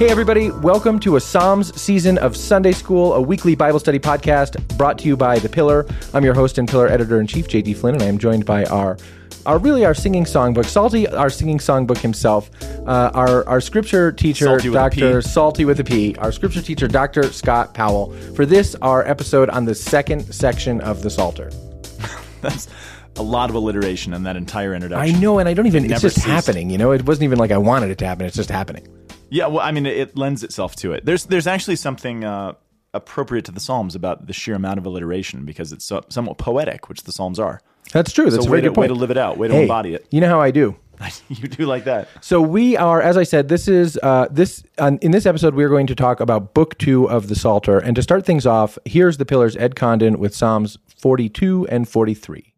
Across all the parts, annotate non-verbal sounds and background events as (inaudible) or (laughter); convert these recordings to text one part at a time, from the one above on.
Hey, everybody, welcome to a Psalms season of Sunday School, a weekly Bible study podcast brought to you by The Pillar. I'm your host and Pillar editor in chief, JD Flynn, and I am joined by our our really our singing songbook, Psalty, our singing songbook himself, uh, our our scripture teacher, Psalty Doctor Psalty with a P, our scripture teacher, Doctor Scott Powell, for this our episode on the second section of the Psalter. (laughs) That's a lot of alliteration in that entire introduction. I know, and I don't even. It's just ceased. happening. You know, it wasn't even like I wanted it to happen. It's just happening. Yeah, well, I mean, it, it lends itself to it. There's there's actually something uh, appropriate to the Psalms about the sheer amount of alliteration because it's so, somewhat poetic, which the Psalms are. That's true. That's so a way very to, good point. way to live it out, way to Hey, embody it. You know how I do. (laughs) you do like that. So we are, as I said, this is uh, this in this episode we are going to talk about Book Two of the Psalter, and to start things off, here's the Pillars Ed Condon with Psalms 42 and 43.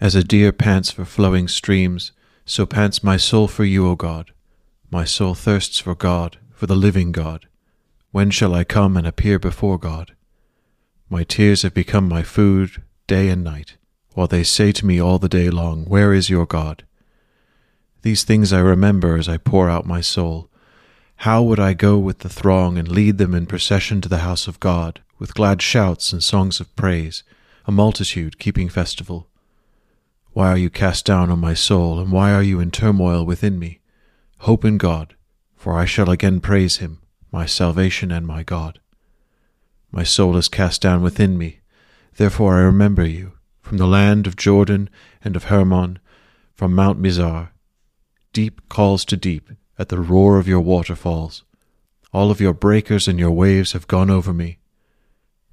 As a deer pants for flowing streams, so pants my soul for you, O God. My soul thirsts for God, for the living God. When shall I come and appear before God? My tears have become my food day and night, while they say to me all the day long, Where is your God? These things I remember as I pour out my soul. How would I go with the throng and lead them in procession to the house of God, with glad shouts and songs of praise, a multitude keeping festival? Why are you cast down, O my soul, and why are you in turmoil within me? Hope in God, for I shall again praise him, my salvation and my God. My soul is cast down within me, therefore I remember you, from the land of Jordan and of Hermon, from Mount Mizar. Deep calls to deep at the roar of your waterfalls. All of your breakers and your waves have gone over me.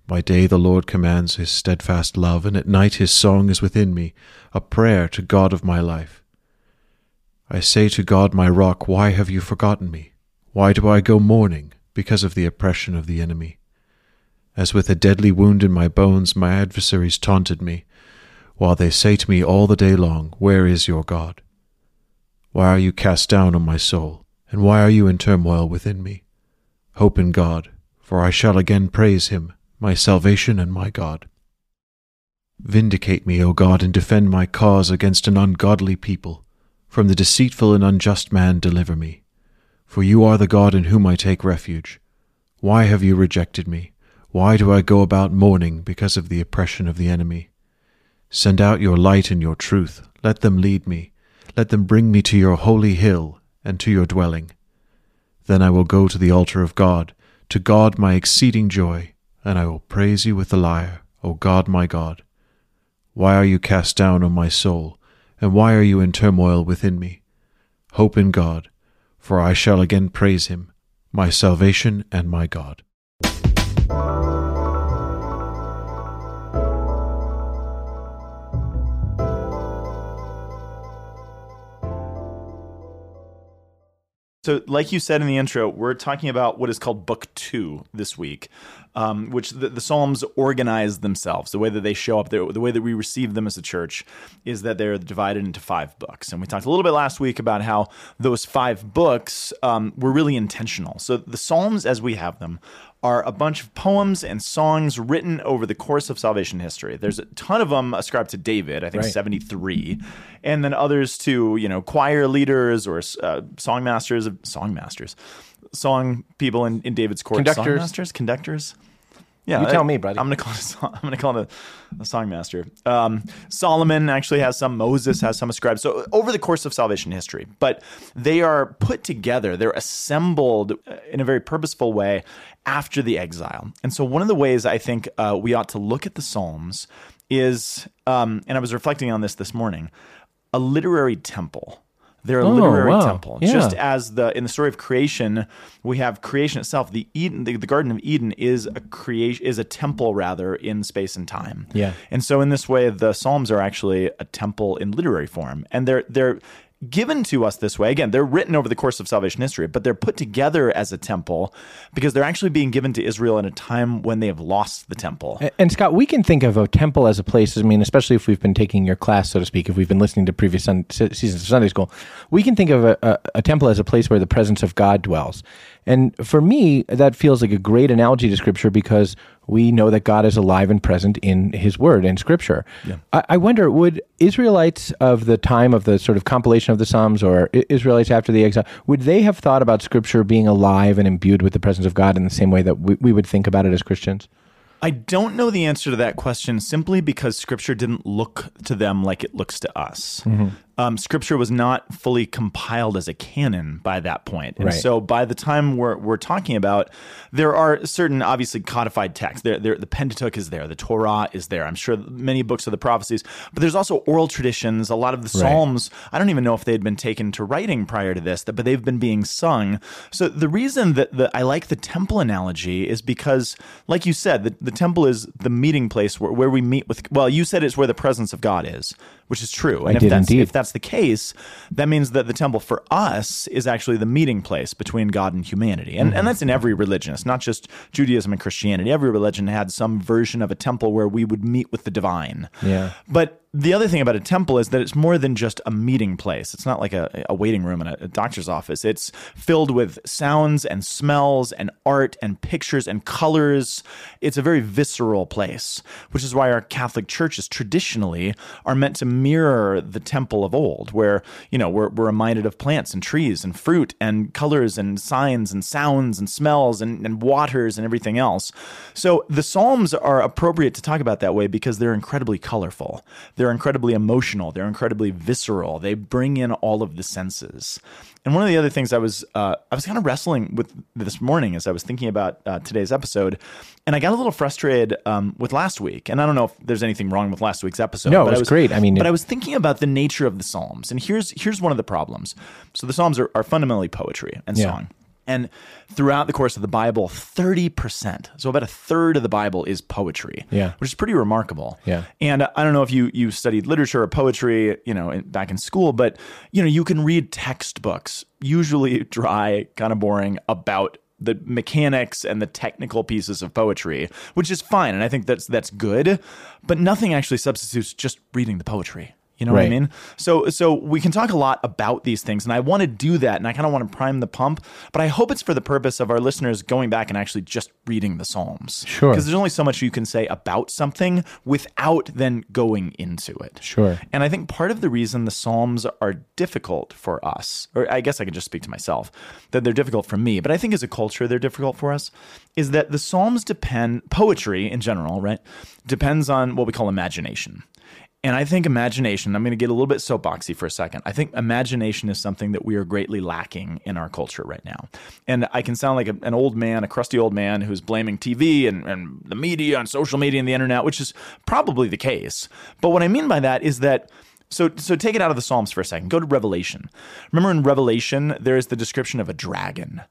By day the Lord commands his steadfast love, and at night his song is within me, a prayer to God of my life. I say to God my rock, Why have you forgotten me? Why do I go mourning because of the oppression of the enemy? As with a deadly wound in my bones, my adversaries taunted me, while they say to me all the day long, Where is your God? Why are you cast down, O my soul, and why are you in turmoil within me? Hope in God, for I shall again praise him, my salvation and my God. Vindicate me, O God, and defend my cause against an ungodly people. From the deceitful and unjust man deliver me. For you are the God in whom I take refuge. Why have you rejected me? Why do I go about mourning because of the oppression of the enemy? Send out your light and your truth. Let them lead me. Let them bring me to your holy hill and to your dwelling. Then I will go to the altar of God, to God my exceeding joy, and I will praise you with the lyre, O God my God. Why are you cast down, O my soul, and why are you in turmoil within me? Hope in God, for I shall again praise him, my salvation and my God. So, like you said in the intro, we're talking about what is called Book Two this week, um, which the, the Psalms organize themselves. The way that they show up, the, the way that we receive them as a church, is that they're divided into five books. And we talked a little bit last week about how those five books um, were really intentional. So, the Psalms, as we have them, are a bunch of poems and songs written over the course of salvation history. There's a ton of them ascribed to David, I think Right. 73, and then others to, you know, choir leaders or uh, song masters, song masters, song people in, in David's court. Conductors. Song masters, conductors. Yeah, You tell I- me, buddy. I'm gonna call it. A song, I'm gonna call it a, a songmaster. Um, Solomon actually has some. Moses has some ascribed. So over the course of salvation history, but they are put together. They're assembled uh, in a very purposeful way after the exile. And so one of the ways I think uh, we ought to look at the Psalms is, um, and I was reflecting on this this morning, a literary temple. They're a Oh, literary wow. temple. Yeah. Just as the in the story of creation, we have creation itself. The Eden, the, the Garden of Eden, is a creation, is a temple rather in space and time. Yeah. And so in this way, the Psalms are actually a temple in literary form, and they're they're given to us this way. Again, they're written over the course of salvation history, but they're put together as a temple because they're actually being given to Israel in a time when they have lost the temple. A- And Scott, we can think of a temple as a place. I mean, especially if we've been taking your class, so to speak, if we've been listening to previous sun, seasons of Sunday school, we can think of a, a, a temple as a place where the presence of God dwells. And for me, that feels like a great analogy to Scripture because we know that God is alive and present in His Word in Scripture. I, I wonder, would Israelites of the time of the sort of compilation of the Psalms, or I- Israelites after the exile, would they have thought about Scripture being alive and imbued with the presence of God in the same way that we, we would think about it as Christians? I don't know the answer to that question simply because Scripture didn't look to them like it looks to us. Mm-hmm. Um, scripture was not fully compiled as a canon by that point. And Right. so by the time we're, we're talking about, there are certain obviously codified texts. There, there, the Pentateuch is there, the Torah is there. I'm sure many books of the prophecies, but there's also oral traditions. A lot of the Right. Psalms, I don't even know if they'd been taken to writing prior to this, but they've been being sung. So the reason that the, I like the temple analogy is because, like you said, the, the temple is the meeting place where, where we meet with. Well, you said it's where the presence of God is, which is true. And if did that's indeed. if that's the case, that means that the temple for us is actually the meeting place between God and humanity. And, Mm-hmm. and that's in every religion. It's not just Judaism and Christianity. Every religion had some version of a temple where we would meet with the divine. Yeah. But the other thing about a temple is that it's more than just a meeting place. It's not like a, a waiting room in a, a doctor's office. It's filled with sounds and smells and art and pictures and colors. It's a very visceral place, which is why our Catholic churches traditionally are meant to mirror the temple of old, where, you know, we're, we're reminded of plants and trees and fruit and colors and signs and sounds and smells and, and waters and everything else. So the Psalms are appropriate to talk about that way because they're incredibly colorful. They're incredibly emotional. They're incredibly visceral. They bring in all of the senses. And one of the other things I was uh, I was kind of wrestling with this morning as I was thinking about uh, today's episode, and I got a little frustrated um, with last week. And I don't know if there's anything wrong with last week's episode. No, it but was great. I mean, but it- I was thinking about the nature of the Psalms, and here's here's one of the problems. So the Psalms are, are fundamentally poetry and Yeah. song. And throughout the course of the Bible, 30%, so about a third of the Bible is poetry, Yeah. which is pretty remarkable. Yeah. And I don't know if you you studied literature or poetry, you know, in, back in school, but you know, you can read textbooks, usually dry, kind of boring, about the mechanics and the technical pieces of poetry, which is fine, and I think that's that's good, but nothing actually substitutes just reading the poetry. You know what I mean? So so we can talk a lot about these things, and I want to do that, and I kind of want to prime the pump, but I hope it's for the purpose of our listeners going back and actually just reading the Psalms. Sure. Because there's only so much you can say about something without then going into it. Sure. And I think part of the reason the Psalms are difficult for us, or I guess I can just speak to myself, that they're difficult for me, but I think as a culture they're difficult for us, is that the Psalms depend, poetry in general, right, depends on what we call imagination. And I think imagination, I'm going to get a little bit soapboxy for a second. I think imagination is something that we are greatly lacking in our culture right now. And I can sound like a, an old man, a crusty old man who's blaming TV and, and the media and social media and the internet, which is probably the case. But what I mean by that is that so, so take it out of the Psalms for a second. Go to Revelation. Remember in Revelation, there is the description of a dragon.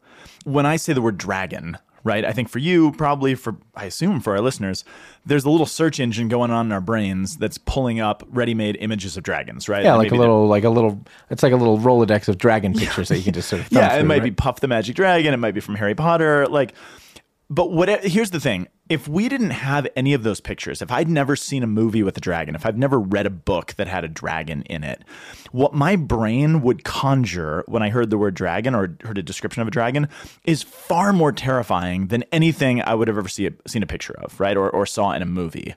When I say the word dragon, right, I think for you, probably for, I assume for our listeners, there's a little search engine going on in our brains that's pulling up ready-made images of dragons, right? Yeah, And like a little, like a little. It's like a little Rolodex of dragon pictures that you can just sort of. (laughs) yeah, it might right? be Puff the Magic Dragon. It might be from Harry Potter. Like, but what? Here's the thing: if we didn't have any of those pictures, if I'd never seen a movie with a dragon, if I've never read a book that had a dragon in it, what my brain would conjure when I heard the word dragon or heard a description of a dragon is far more terrifying than anything I would have ever see a, seen a picture of, right? Or, or saw in a movie.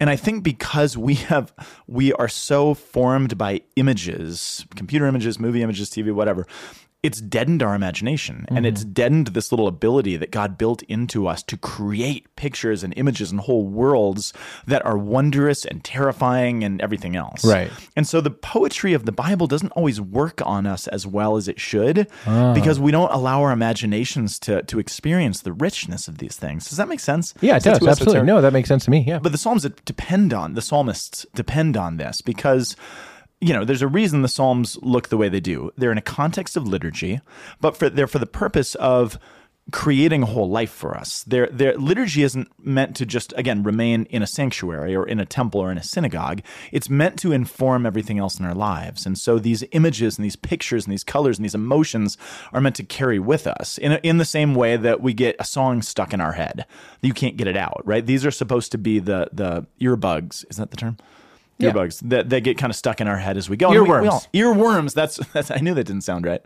And I think because we have, we are so formed by images, computer images, movie images, TV, whatever, it's deadened our imagination and it's deadened this little ability that God built into us to create pictures and images and whole worlds that are wondrous and terrifying and everything else. Right. And so the poetry of the Bible doesn't always work on us as well as it should Ah. because we don't allow our imaginations to to experience the richness of these things. Does that make sense? Yeah, it Is does absolutely. No, that makes sense to me. Yeah, But the Psalms depend on the psalmists depend on this because you know there's a reason the Psalms look the way they do. They're in a context of liturgy, but for they're for the purpose of creating a whole life for us. Their their liturgy isn't meant to just again remain in a sanctuary or in a temple or in a synagogue. It's meant to inform everything else in our lives. And so these images and these pictures and these colors and these emotions are meant to carry with us in a, in the same way that we get a song stuck in our head. You can't get it out, right? These are supposed to be the the earbugs. Is that the term? Yeah. Earbugs that, that get kind of stuck in our head as we go. And we- we Earworms. earworms. That's (laughs) that's. I knew that didn't sound right.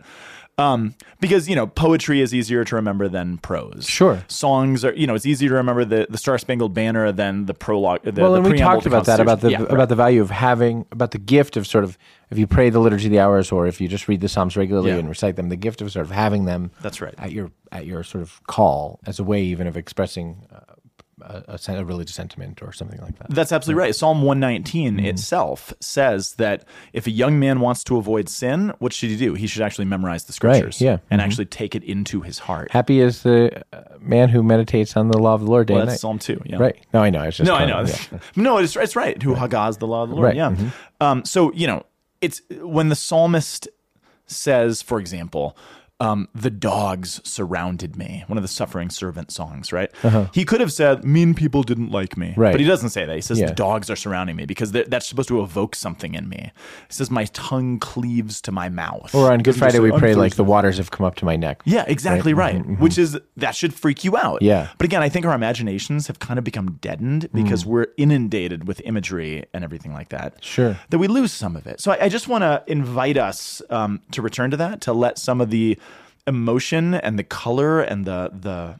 Um, because you know poetry is easier to remember than prose. Sure. songs are you know it's easier to remember the, the Star Spangled Banner than the prologue. The, well, the and we talked about that about the Yeah, about right. the value of having about the gift of sort of if you pray the liturgy of the hours or if you just read the psalms regularly Yeah. and recite them, the gift of sort of having them. That's right. At your at your sort of call as a way even of expressing uh, a, a, religious sentiment or something like that. That's absolutely right. Psalm 119 Mm-hmm. itself says that if a young man wants to avoid sin, what should he do? He should actually memorize the Right, scriptures yeah. and Mhm. actually take it into his heart. Happy is the uh, man who meditates on the law of the Lord day Well, and that's night. Psalm 2. Yeah. Right. No, I know. I just No, I know. yeah. (laughs) no, it's, it's right. Who hagas the law of the Lord. Right, Mm-hmm. Yeah. Um, so, you know, it's when the psalmist says, for example, um, the dogs surrounded me. One of the suffering servant songs, right? He could have said, mean people didn't like me. Uh-huh. Right. But he doesn't say that. He says, Yeah. the dogs are surrounding me because that's supposed to evoke something in me. He says, my tongue cleaves to my mouth. Or on Good Friday we say, "On pray like the waters have come up to my neck. Yeah, exactly right. Which is that should freak you out. Mm-hmm. Yeah. But again, I think our imaginations have kind of become deadened because we're inundated with imagery and everything like that. Mm. Sure. That we lose some of it. So I, I just want to invite us um, to return to that, to let some of the emotion and the color and the the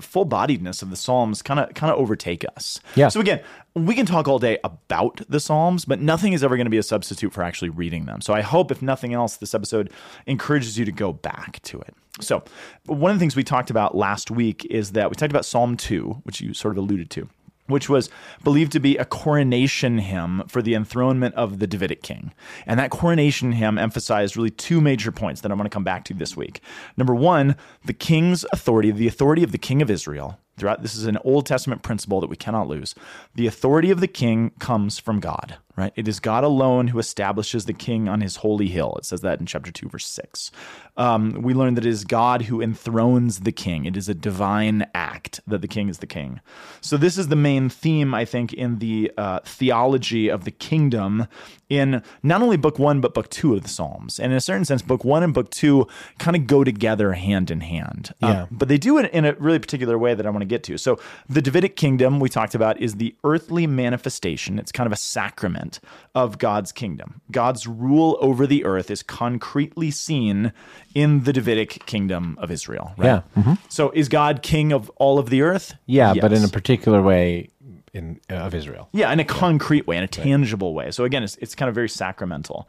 full bodiedness of the psalms kind of kind of overtake us. Yeah. So again, we can talk all day about the psalms, but nothing is ever going to be a substitute for actually reading them. So I hope if nothing else this episode encourages you to go back to it. So, one of the things we talked about last week is that we talked about Psalm 2, which you sort of alluded to which was believed to be a coronation hymn for the enthronement of the Davidic king. And that coronation hymn emphasized really two major points that I'm going to come back to this week. Number one, the king's authority, the authority of the king of Israel. Throughout, this is an Old Testament principle that we cannot lose. The authority of the king comes from God, right? It is God alone who establishes the king on his holy hill. It says that in chapter 2, verse 6. Um, we learn that it is God who enthrones the king. It is a divine act that the king is the king. So, this is the main theme, I think, in the uh, theology of the kingdom in not only book one, but book two of the Psalms. And in a certain sense, book one and book two kind of go together hand in hand. Uh, Yeah. but they do it in a really particular way that I want to get to. So, the Davidic kingdom we talked about is the earthly manifestation, it's kind of a sacrament of God's kingdom. God's rule over the earth is concretely seen in the Davidic kingdom of Israel, right? Yeah. Mm-hmm. So, is God king of all of the earth? Yeah, but in a particular way in uh, of Israel. Yeah, in a concrete way, in a tangible way. So again, it's, it's kind of very sacramental.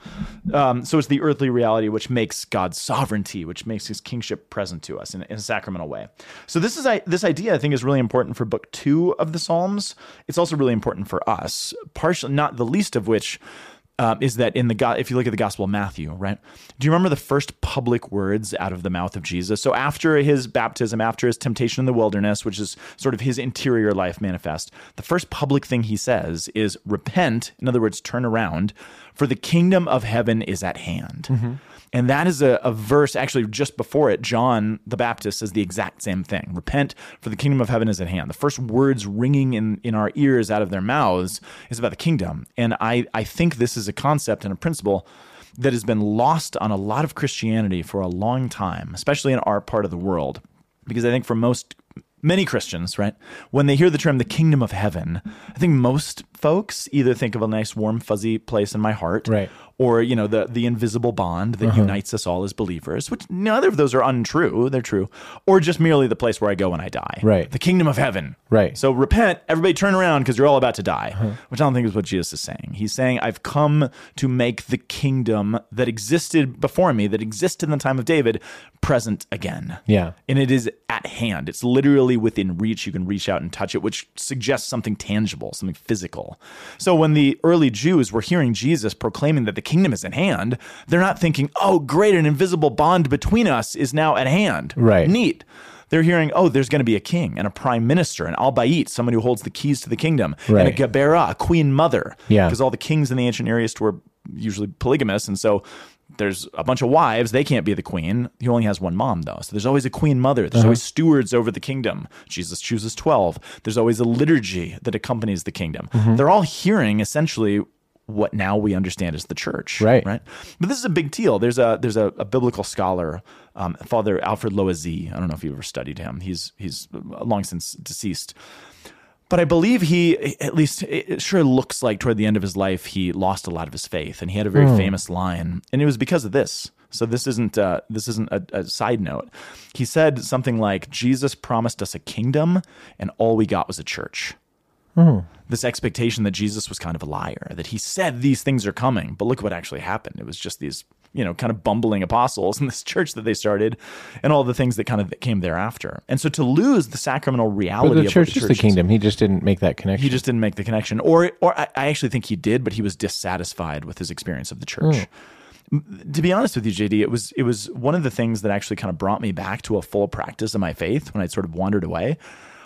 Um, so it's the earthly reality which makes God's sovereignty, which makes His kingship present to us in, in a sacramental way. So this is I, this idea I think is really important for Book Two of the Psalms. It's also really important for us, partially not the least of which. Um, is that in the if you look at the Gospel of Matthew, right? Do you remember the first public words out of the mouth of Jesus? So after his baptism, after his temptation in the wilderness, which is sort of his interior life manifest, the first public thing he says is repent. In other words, turn around, for the kingdom of heaven is at hand. And that is a, a verse actually just before it. John the Baptist says the exact same thing. Repent, for the kingdom of heaven is at hand. The first words ringing in, in our ears out of their mouths is about the kingdom. And I, I think this is a concept and a principle that has been lost on a lot of Christianity for a long time, especially in our part of the world. Because I think for most many Christians, right, when they hear the term the kingdom of heaven, I think most folks either think of a nice warm fuzzy place in my heart Right. or you know the the invisible bond that uh-huh. unites us all as believers which neither of those are untrue they're true or just merely the place where i go when i die Right. the kingdom of heaven Right. so repent everybody turn around because you're all about to die uh-huh. which i don't think is what jesus is saying he's saying i've come to make the kingdom that existed before me that existed in the time of david present again Yeah. and it is at hand. It's literally within reach. You can reach out and touch it, which suggests something tangible, something physical. So when the early Jews were hearing Jesus proclaiming that the kingdom is at hand, they're not thinking, oh, great, an invisible bond between us is now at hand. Right. Neat. They're hearing, oh, there's going to be a king and a prime minister, an al Bait, someone who holds the keys to the kingdom, and a Right. Gebera, a queen mother. Yeah. Because all the kings in the ancient Near East were usually polygamous. And so there's a bunch of wives. They can't be the queen. He only has one mom, though. So there's always a queen mother. There's always stewards over the kingdom. Jesus chooses 12. There's always a liturgy that accompanies the kingdom. They're all hearing essentially what now we understand as the church. Right. Right. But this is a big deal. There's a there's a, a biblical scholar, um, Father Alfred Loisy. I don't know if you've ever studied him. He's he's long since deceased. But I believe he, at least it sure looks like toward the end of his life, he lost a lot of his faith. And he had a very famous line. And it was because of this So this isn't uh, this isn't a, a side note. He said something like Jesus promised us a kingdom, and all we got was a church. This expectation that Jesus was kind of a liar, that he said these things are coming, but look what actually happened. It was just these you know, kind of bumbling apostles in this (laughs) church that they started, and all the things that kind of came thereafter. And so to lose the sacramental reality the of church the is church the kingdom. He just didn't make that connection. he just didn't make the connection, or or I, I actually think he did, but he was dissatisfied with his experience of the church. M- To be honest with you, JD, it was it was one of the things that actually kind of brought me back to a full practice of my faith when I sort of wandered away.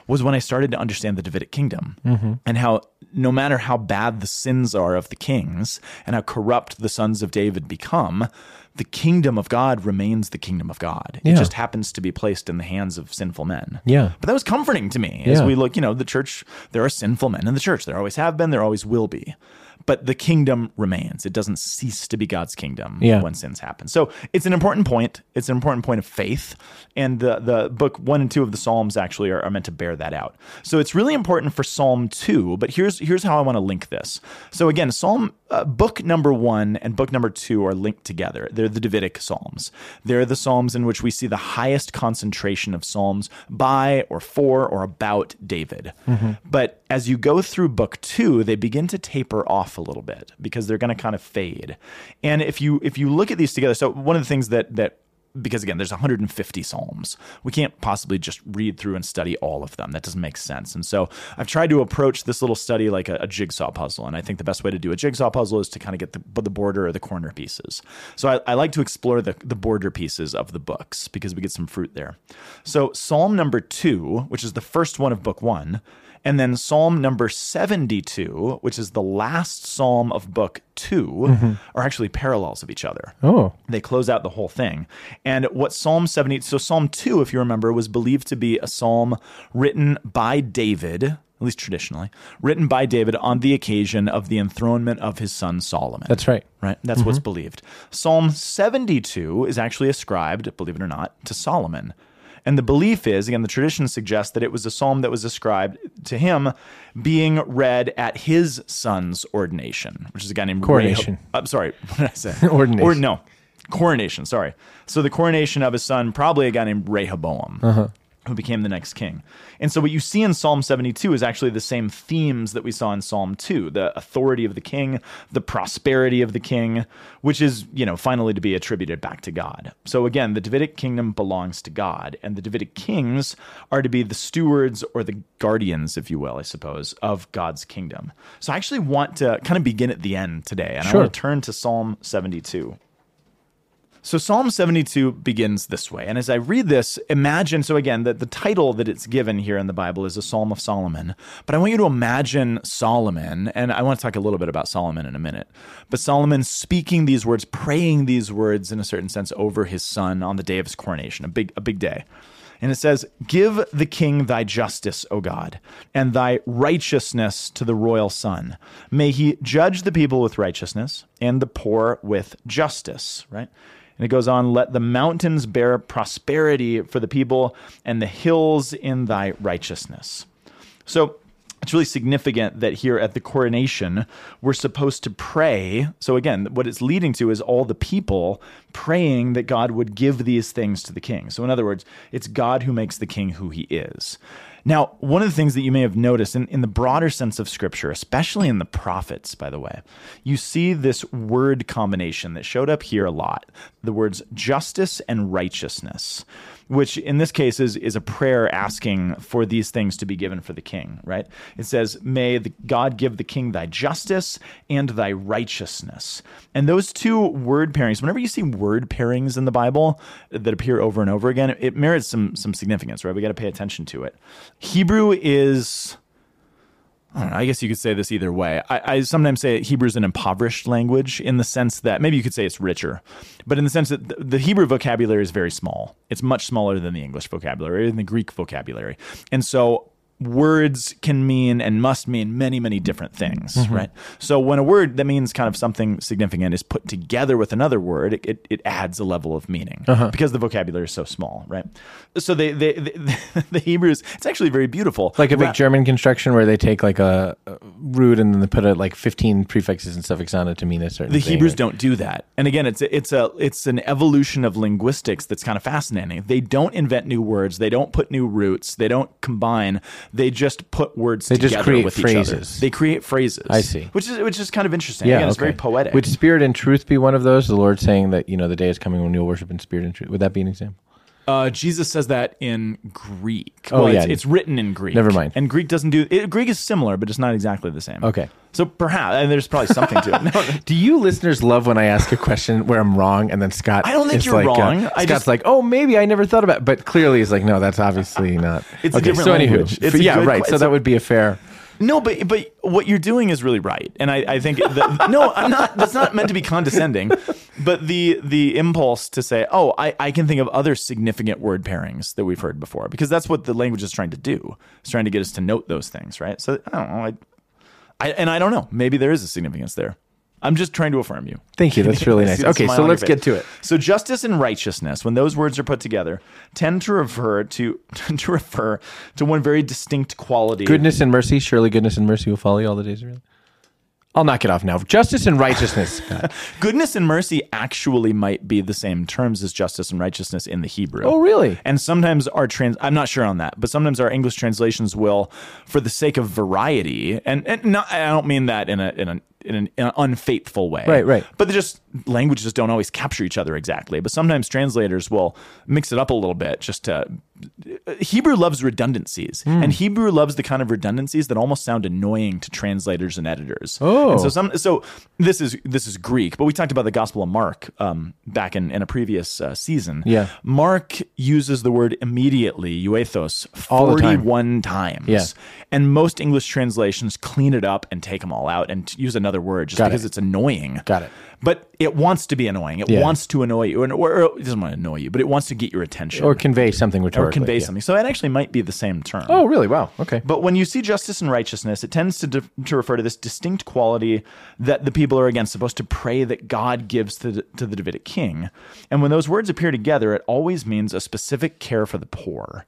Was when I started to understand the Davidic kingdom mm-hmm. and how no matter how bad the sins are of the kings and how corrupt the sons of David become, the kingdom of God remains the kingdom of God. It Yeah. just happens to be placed in the hands of sinful men. Yeah. But that was comforting to me as Yeah. we look, you know, the church, there are sinful men in the church. There always have been, there always will be. But the kingdom remains. It doesn't cease to be God's kingdom Yeah. when sins happen. So it's an important point. It's an important point of faith. And the, the book one and two of the Psalms actually are, are meant to bear that out. So it's really important for Psalm two. But here's here's how I want to link this. So again, Psalm uh, book number one and book number two are linked together. They're the Davidic Psalms. They're the Psalms in which we see the highest concentration of Psalms by or for or about David. But as you go through book two, they begin to taper off a little bit because they're going to kind of fade. And if you if you look at these together, so one of the things that that because again, there's 150 psalms. We can't possibly just read through and study all of them. That doesn't make sense. And so I've tried to approach this little study like a, a jigsaw puzzle. And I think the best way to do a jigsaw puzzle is to kind of get the, the border or the corner pieces. So I, I like to explore the, the border pieces of the books because we get some fruit there. So Psalm number two, which is the first one of book one, and then Psalm number 72, which is the last psalm of book 2 mm-hmm. are actually parallels of each other Oh, they close out the whole thing. And what Psalm 70, so Psalm 2, if you remember, was believed to be a psalm written by David, at least traditionally, written by David on the occasion of the enthronement of his son Solomon. that's right. Right? That's what's mm-hmm. believed. Psalm 72 is actually ascribed, believe it or not, to Solomon. And the belief is, again, the tradition suggests that it was a psalm that was ascribed to him being read at his son's ordination, which is a guy named Coronation. I'm sorry, (laughs) what did I say? (laughs) Ordination. Or no, coronation, sorry. So the coronation of his son, probably a guy named Rehoboam. Uh-huh. Who became the next king. And so, what you see in Psalm 72 is actually the same themes that we saw in Psalm 2 the authority of the king, the prosperity of the king, which is, you know, finally to be attributed back to God. So, again, the Davidic kingdom belongs to God, and the Davidic kings are to be the stewards or the guardians, if you will, I suppose, of God's kingdom. So, I actually want to kind of begin at the end today, and Sure. I want to turn to Psalm 72. So Psalm 72 begins this way. And as I read this, imagine so again that the title that it's given here in the Bible is a Psalm of Solomon. But I want you to imagine Solomon, and I want to talk a little bit about Solomon in a minute. But Solomon speaking these words, praying these words in a certain sense over his son on the day of his coronation, a big a big day. And it says, Give the king thy justice, O God, and thy righteousness to the royal son. May he judge the people with righteousness and the poor with justice, right? And it goes on, let the mountains bear prosperity for the people and the hills in thy righteousness. So it's really significant that here at the coronation, we're supposed to pray. So, again, what it's leading to is all the people praying that God would give these things to the king. So, in other words, it's God who makes the king who he is. Now, one of the things that you may have noticed in, in the broader sense of scripture, especially in the prophets, by the way, you see this word combination that showed up here a lot. The words justice and righteousness which in this case is, is a prayer asking for these things to be given for the king, right? It says, May the God give the king thy justice and thy righteousness. And those two word pairings, whenever you see word pairings in the Bible that appear over and over again, it merits some some significance, right? We got to pay attention to it. Hebrew is I don't know. I guess you could say this either way. I, I sometimes say Hebrew is an impoverished language in the sense that maybe you could say it's richer, but in the sense that the, the Hebrew vocabulary is very small. It's much smaller than the English vocabulary and the Greek vocabulary. And so words can mean and must mean many, many different things, mm-hmm. right? So when a word that means kind of something significant is put together with another word, it, it, it adds a level of meaning uh-huh. because the vocabulary is so small, right? So they, they, they (laughs) the Hebrews, it's actually very beautiful. Like a big German construction where they take like a, a root and then they put a, like 15 prefixes and suffixes on it to mean a certain thing. the thing. Hebrews right? don't do that. And again, it's a, it's a it's an evolution of linguistics that's kind of fascinating. They don't invent new words. They don't put new roots. They don't combine. They just put words They just create with each phrases. other. They create phrases. I see. Which is which is kind of interesting. Yeah, again, it's very poetic. Would spirit and truth be one of those? The Lord saying that, you know, the day is coming when you'll worship in spirit and truth. Would that be an example? Uh, Jesus says that in Greek. Oh, well, yeah. it's, it's written in Greek. Never mind. And Greek doesn't do it, Greek is similar, but it's not exactly the same. Okay. So perhaps, and there's probably something to it. (laughs) No, Do you listeners love when I ask a question where I'm wrong and then Scott? I don't think is you're like, uh, wrong. I Scott's just- like, oh, maybe I never thought about. it. But clearly, he's like, no, that's obviously not. It's a okay, different so language. Anywho, It's a yeah, right. So that would be a fair. No, but but what you're doing is really right, and I, I think that, (laughs) no, I'm not. That's not meant to be condescending, but the the impulse to say, oh, I, I can think of other significant word pairings that we've heard before, because that's what the language is trying to do. It's trying to get us to note those things, right? So I don't know, I, I and I don't know. Maybe there is a significance there. I'm just trying to affirm you. Thank you. That's really (laughs) nice. Okay, so let's get to it. So justice and righteousness, when those words are put together, tend to refer to (laughs) to refer to one very distinct quality. Goodness and mercy, surely goodness and mercy will follow you all the days of your life. I'll knock it off now. Justice and righteousness. (laughs) Goodness and mercy actually might be the same terms as justice and righteousness in the Hebrew. Oh, really? And sometimes our trans I'm not sure on that, but sometimes our English translations will, for the sake of variety, and, and not, I don't mean that in a in a in an, unfaithful way. Right, right. But just languages don't always capture each other exactly. But sometimes translators will mix it up a little bit just to Hebrew loves redundancies, Hmm. and Hebrew loves the kind of redundancies that almost sound annoying to translators and editors. Oh. and so some so this is this is Greek, but we talked about the Gospel of Mark um, back in, in a previous uh, season. Yeah. Mark uses the word immediately, euethos, the time. forty-one times. Yeah. and most English translations clean it up and take them all out and use another word just Got because it. it's annoying. Got it. But it wants to be annoying. It Yeah. wants to annoy you, and or, or it doesn't want to annoy you, but it wants to get your attention or convey something or rhetorically. convey yeah. something. So it actually might be the same term. Oh, really? Wow. Okay. But when you see justice and righteousness, it tends to, de- to refer to this distinct quality that the people are again supposed to pray that God gives to the, to the Davidic king. And when those words appear together, it always means a specific care for the poor.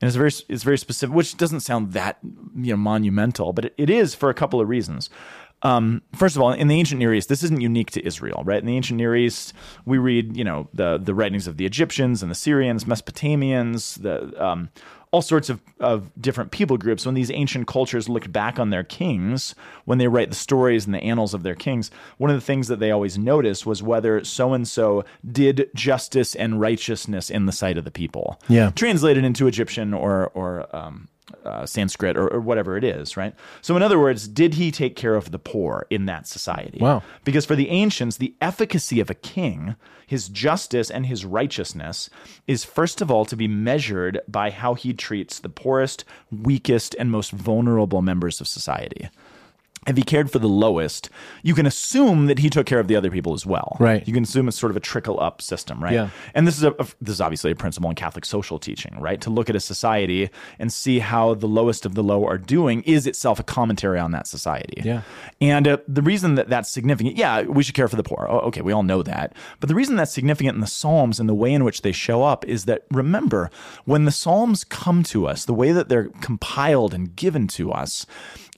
And it's very it's very specific, which doesn't sound that you know monumental, but it, it is for a couple of reasons. Um, first of all, in the ancient Near East, this isn't unique to Israel, right? In the ancient Near East, we read, you know, the the writings of the Egyptians and the Syrians, Mesopotamians, the um, all sorts of, of different people groups. When these ancient cultures looked back on their kings, when they write the stories and the annals of their kings, one of the things that they always noticed was whether so and so did justice and righteousness in the sight of the people. Yeah. translated into Egyptian or or um, uh, Sanskrit or, or whatever it is, right? So, in other words, did he take care of the poor in that society? Wow. Because for the ancients, the efficacy of a king, his justice and his righteousness, is first of all to be measured by how he treats the poorest, weakest, and most vulnerable members of society. If he cared for the lowest, you can assume that he took care of the other people as well. Right. You can assume it's sort of a trickle up system, right? Yeah. And this is a, a- this is obviously a principle in Catholic social teaching, right? To look at a society and see how the lowest of the low are doing is itself a commentary on that society. Yeah. And uh, the reason that that's significant, yeah, we should care for the poor. Oh, okay, we all know that. But the reason that's significant in the Psalms and the way in which they show up is that remember, when the Psalms come to us, the way that they're compiled and given to us,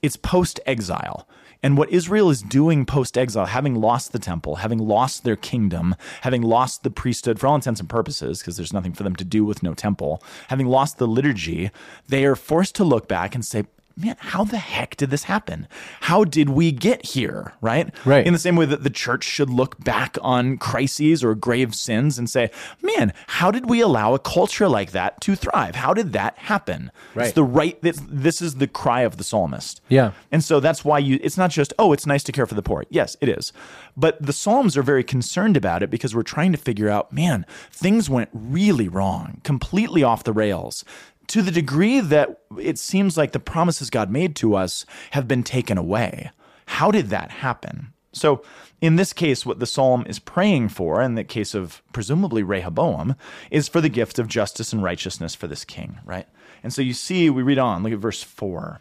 it's post exile. And what Israel is doing post exile, having lost the temple, having lost their kingdom, having lost the priesthood for all intents and purposes, because there's nothing for them to do with no temple, having lost the liturgy, they are forced to look back and say, man, how the heck did this happen? How did we get here? Right? Right. In the same way that the church should look back on crises or grave sins and say, man, how did we allow a culture like that to thrive? How did that happen? Right. It's the right, this, this is the cry of the psalmist. Yeah. And so that's why you, it's not just, oh, it's nice to care for the poor. Yes, it is. But the Psalms are very concerned about it because we're trying to figure out, man, things went really wrong, completely off the rails. To the degree that it seems like the promises God made to us have been taken away. How did that happen? So, in this case, what the psalm is praying for, in the case of presumably Rehoboam, is for the gift of justice and righteousness for this king, right? And so you see, we read on, look at verse 4.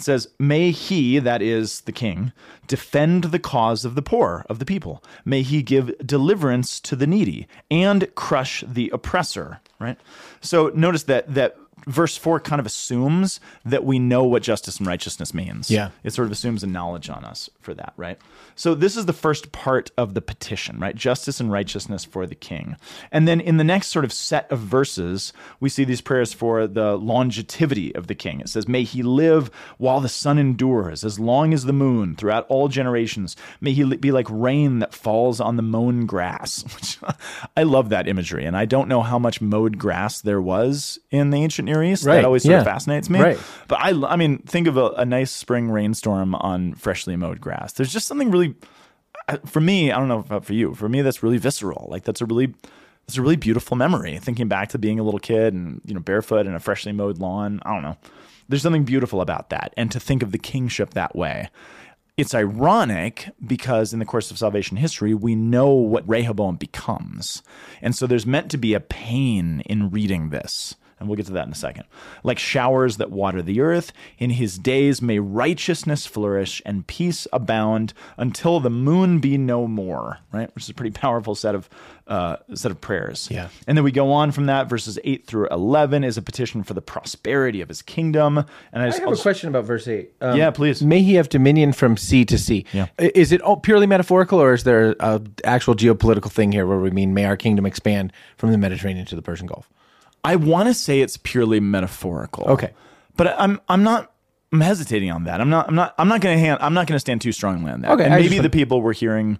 It says, May he, that is the king, defend the cause of the poor, of the people. May he give deliverance to the needy and crush the oppressor, right? So notice that, that verse 4 kind of assumes that we know what justice and righteousness means. Yeah. It sort of assumes a knowledge on us for that, right? So this is the first part of the petition, right? Justice and righteousness for the king. And then in the next sort of set of verses, we see these prayers for the longevity of the king. It says, May he live while the sun endures, as long as the moon, throughout all generations. May he be like rain that falls on the mown grass. (laughs) (laughs) I love that imagery. And I don't know how much mowed grass there was in the ancient Near East. Right, That always sort yeah. of fascinates me. Right. But I, I mean, think of a, a nice spring rainstorm on freshly mowed grass. There's just something really, uh, for me, I don't know about for you. For me, that's really visceral. Like that's a really, that's a really beautiful memory. Thinking back to being a little kid and you know barefoot in a freshly mowed lawn. I don't know. There's something beautiful about that, and to think of the kingship that way. It's ironic because in the course of salvation history, we know what Rehoboam becomes. And so there's meant to be a pain in reading this. And we'll get to that in a second. Like showers that water the earth, in his days may righteousness flourish and peace abound until the moon be no more. Right, which is a pretty powerful set of uh, set of prayers. Yeah. And then we go on from that. Verses eight through eleven is a petition for the prosperity of his kingdom. And I I just, have I'll a question about verse 8. Um, Yeah, please. May he have dominion from sea to sea. Yeah. Is it all purely metaphorical, or is there an actual geopolitical thing here where we mean, may our kingdom expand from the Mediterranean to the Persian Gulf? I want to say it's purely metaphorical. Okay. but I'm I'm not. I'm hesitating on that. I'm not. I'm not. I'm not going to hand. I'm not going to stand too strongly on that. Okay, And maybe the people we're hearing.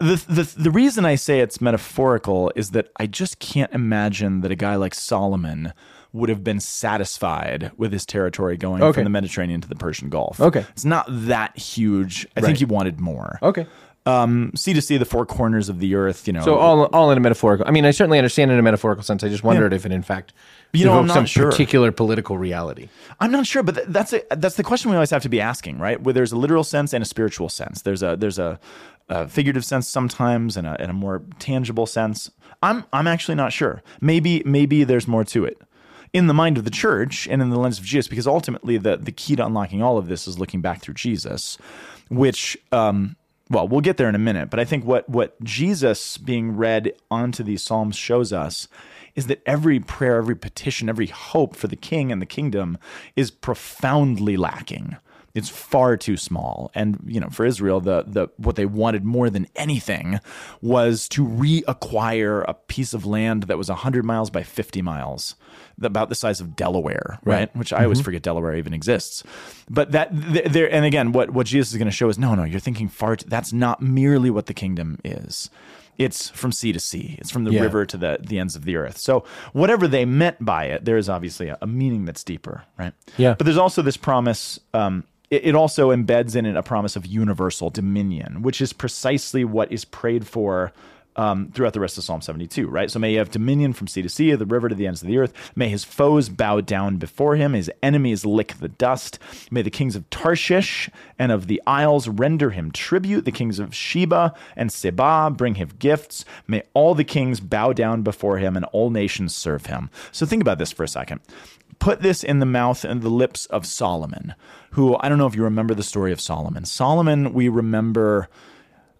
The, the the reason I say it's metaphorical is that I just can't imagine that a guy like Solomon would have been satisfied with his territory going Okay. from the Mediterranean to the Persian Gulf. Okay. it's not that huge. I Right. think he wanted more. Okay. Um, sea to see the four corners of the earth. You know, So all, all in a metaphorical. I mean, I certainly understand in a metaphorical sense. I just wondered if it, in fact, You know, I'm not some sure. particular political reality. I'm not sure, but th- that's a, that's the question we always have to be asking, right? Where there's a literal sense and a spiritual sense. There's a there's a, a figurative sense sometimes, and a, and a more tangible sense. I'm I'm actually not sure. Maybe maybe there's more to it in the mind of the church and in the lens of Jesus, because ultimately the the key to unlocking all of this is looking back through Jesus, which. Um, well, we'll get there in a minute, but I think what what Jesus being read onto these psalms shows us is that every prayer, every petition, every hope for the king and the kingdom is profoundly lacking. It's far too small. And, you know, for Israel, the the what they wanted more than anything was to reacquire a piece of land that was 100 miles by 50 miles, about the size of Delaware, right? Which I always forget Delaware even exists. But that there and again what what Jesus is going to show is no, no, you're thinking far t- that's not merely what the kingdom is it's from sea to sea. It's from the Yeah. river to the, the ends of the earth. So whatever they meant by it, there is obviously a, a meaning that's deeper, right? Yeah. But there's also this promise. Um, it, it also embeds in it a promise of universal dominion, which is precisely what is prayed for. Um, throughout the rest of Psalm 72, right? So may he have dominion from sea to sea, the river to the ends of the earth. May his foes bow down before him, his enemies lick the dust. May the kings of Tarshish and of the isles render him tribute. The kings of Sheba and Seba bring him gifts. May all the kings bow down before him and all nations serve him. So think about this for a second. Put this in the mouth and the lips of Solomon, who I don't know if you remember the story of Solomon. Solomon, we remember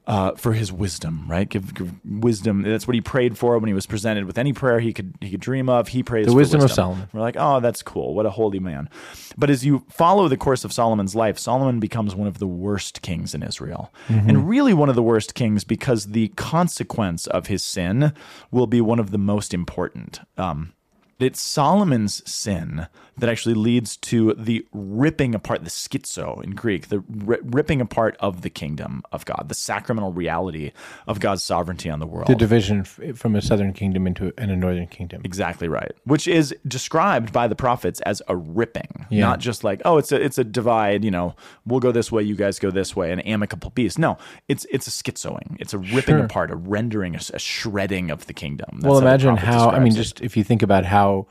uh, for his wisdom, right? Give, give wisdom. That's what he prayed for when he was presented with any prayer he could he could dream of. He prays The for wisdom of Solomon. We're like, oh, that's cool. What a holy man. But as you follow the course of Solomon's life, Solomon becomes one of the worst kings in Israel, Mm-hmm. and really one of the worst kings because the consequence of his sin will be one of the most important. Um, it's Solomon's sin that actually leads to the ripping apart, the schizo in Greek, the ri- ripping apart of the kingdom of God, the sacramental reality of God's sovereignty on the world. The division from a southern kingdom into and a northern kingdom. Exactly right. Which is described by the prophets as a ripping, Yeah. not just like, oh, it's a it's a divide. You know, we'll go this way, you guys go this way, an amicable peace. No, it's it's a schizoing. It's a ripping Sure. apart, a rendering, a shredding of the kingdom. That's well, imagine prophet how. I mean, it. just if you think about how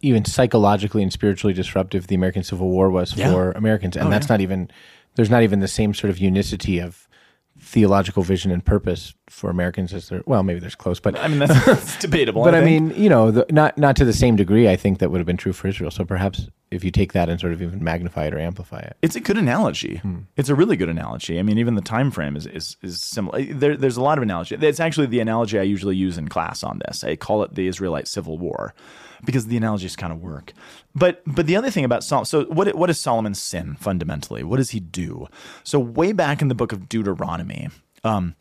even psychologically and spiritually disruptive the American Civil War was Yeah. for Americans, and Oh, that's yeah. not even there's not even the same sort of unicity of theological vision and purpose for Americans as there. Well, maybe there's close, but I mean, that's, (laughs) that's debatable. but I, think. mean, you know, the, not not to the same degree. I think that would have been true for Israel. So perhaps if you take that and sort of even magnify it or amplify it, It's a good analogy. Hmm. It's a really good analogy. I mean, even the time frame is is, is similar. There, there's a lot of analogy. It's actually the analogy I usually use in class on this. I call it the Israelite Civil War because the analogies kind of work. But but the other thing about Solomon, so what what is Solomon's sin fundamentally? What does he do? So way back in the book of Deuteronomy. Um,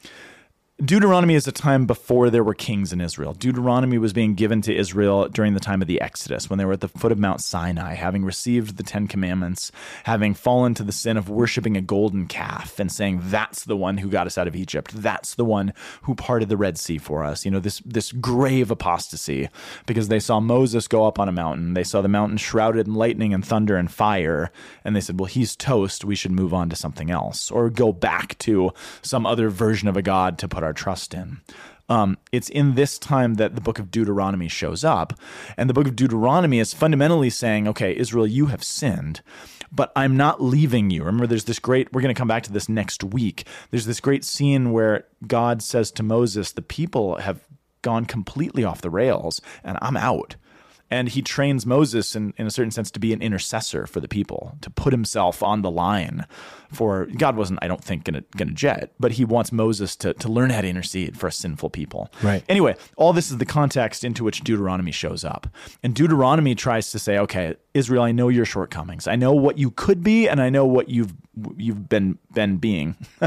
Deuteronomy is a time before there were kings in Israel. Deuteronomy was being given to Israel during the time of the Exodus, when they were at the foot of Mount Sinai, having received the Ten Commandments, having fallen to the sin of worshiping a golden calf and saying, That's the one who got us out of Egypt. That's the one who parted the Red Sea for us. You know, this, this grave apostasy, because they saw Moses go up on a mountain. They saw the mountain shrouded in lightning and thunder and fire. And they said, Well, he's toast. We should move on to something else or go back to some other version of a God to put our trust in. Um, it's in this time that the book of Deuteronomy shows up. And the book of Deuteronomy is fundamentally saying, okay, Israel, you have sinned, but I'm not leaving you. Remember, there's this great, we're going to come back to this next week. There's this great scene where God says to Moses, the people have gone completely off the rails and I'm out. And he trains Moses in, in a certain sense to be an intercessor for the people, to put himself on the line for God wasn't, I don't think, gonna gonna jet, but he wants Moses to, to learn how to intercede for a sinful people. Right. Anyway, all this is the context into which Deuteronomy shows up. And Deuteronomy tries to say, okay, Israel, I know your shortcomings. I know what you could be, and I know what you've you've been been being. (laughs)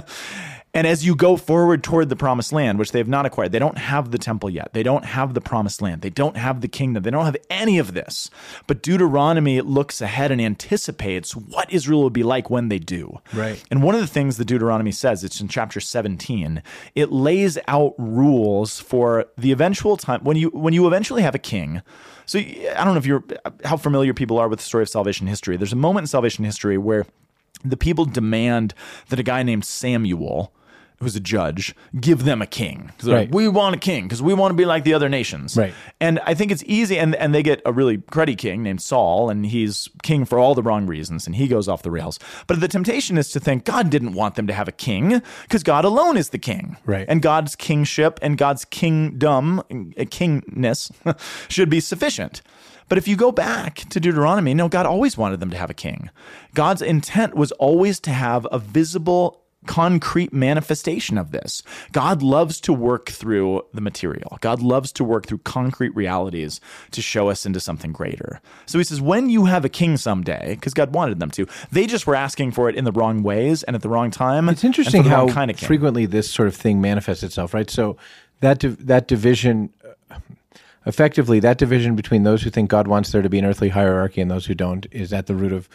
And as you go forward toward the promised land, which they have not acquired, they don't have the temple yet. They don't have the promised land. They don't have the kingdom. They don't have any of this. But Deuteronomy looks ahead and anticipates what Israel will be like when they do. Right. And one of the things that Deuteronomy says, it's in chapter 17, it lays out rules for the eventual time when you when you eventually have a king. So I don't know if you're how familiar people are with the story of salvation history. There's a moment in salvation history where the people demand that a guy named Samuel, who's a judge, give them a king. they're like, we want a king because we want to be like the other nations. Right. And I think it's easy, and, and they get a really cruddy king named Saul, and he's king for all the wrong reasons, and he goes off the rails. But the temptation is to think God didn't want them to have a king because God alone is the king. Right. And God's kingship and God's kingdom, uh, kingness, (laughs) should be sufficient. But if you go back to Deuteronomy, no, God always wanted them to have a king. God's intent was always to have a visible, concrete manifestation of this. God loves to work through the material. God loves to work through concrete realities to show us into something greater. So he says, when you have a king someday, because God wanted them to, they just were asking for it in the wrong ways and at the wrong time. It's interesting and for the how kind of frequently this sort of thing manifests itself, right? So that div- that division, effectively, that division between those who think God wants there to be an earthly hierarchy and those who don't is at the root of,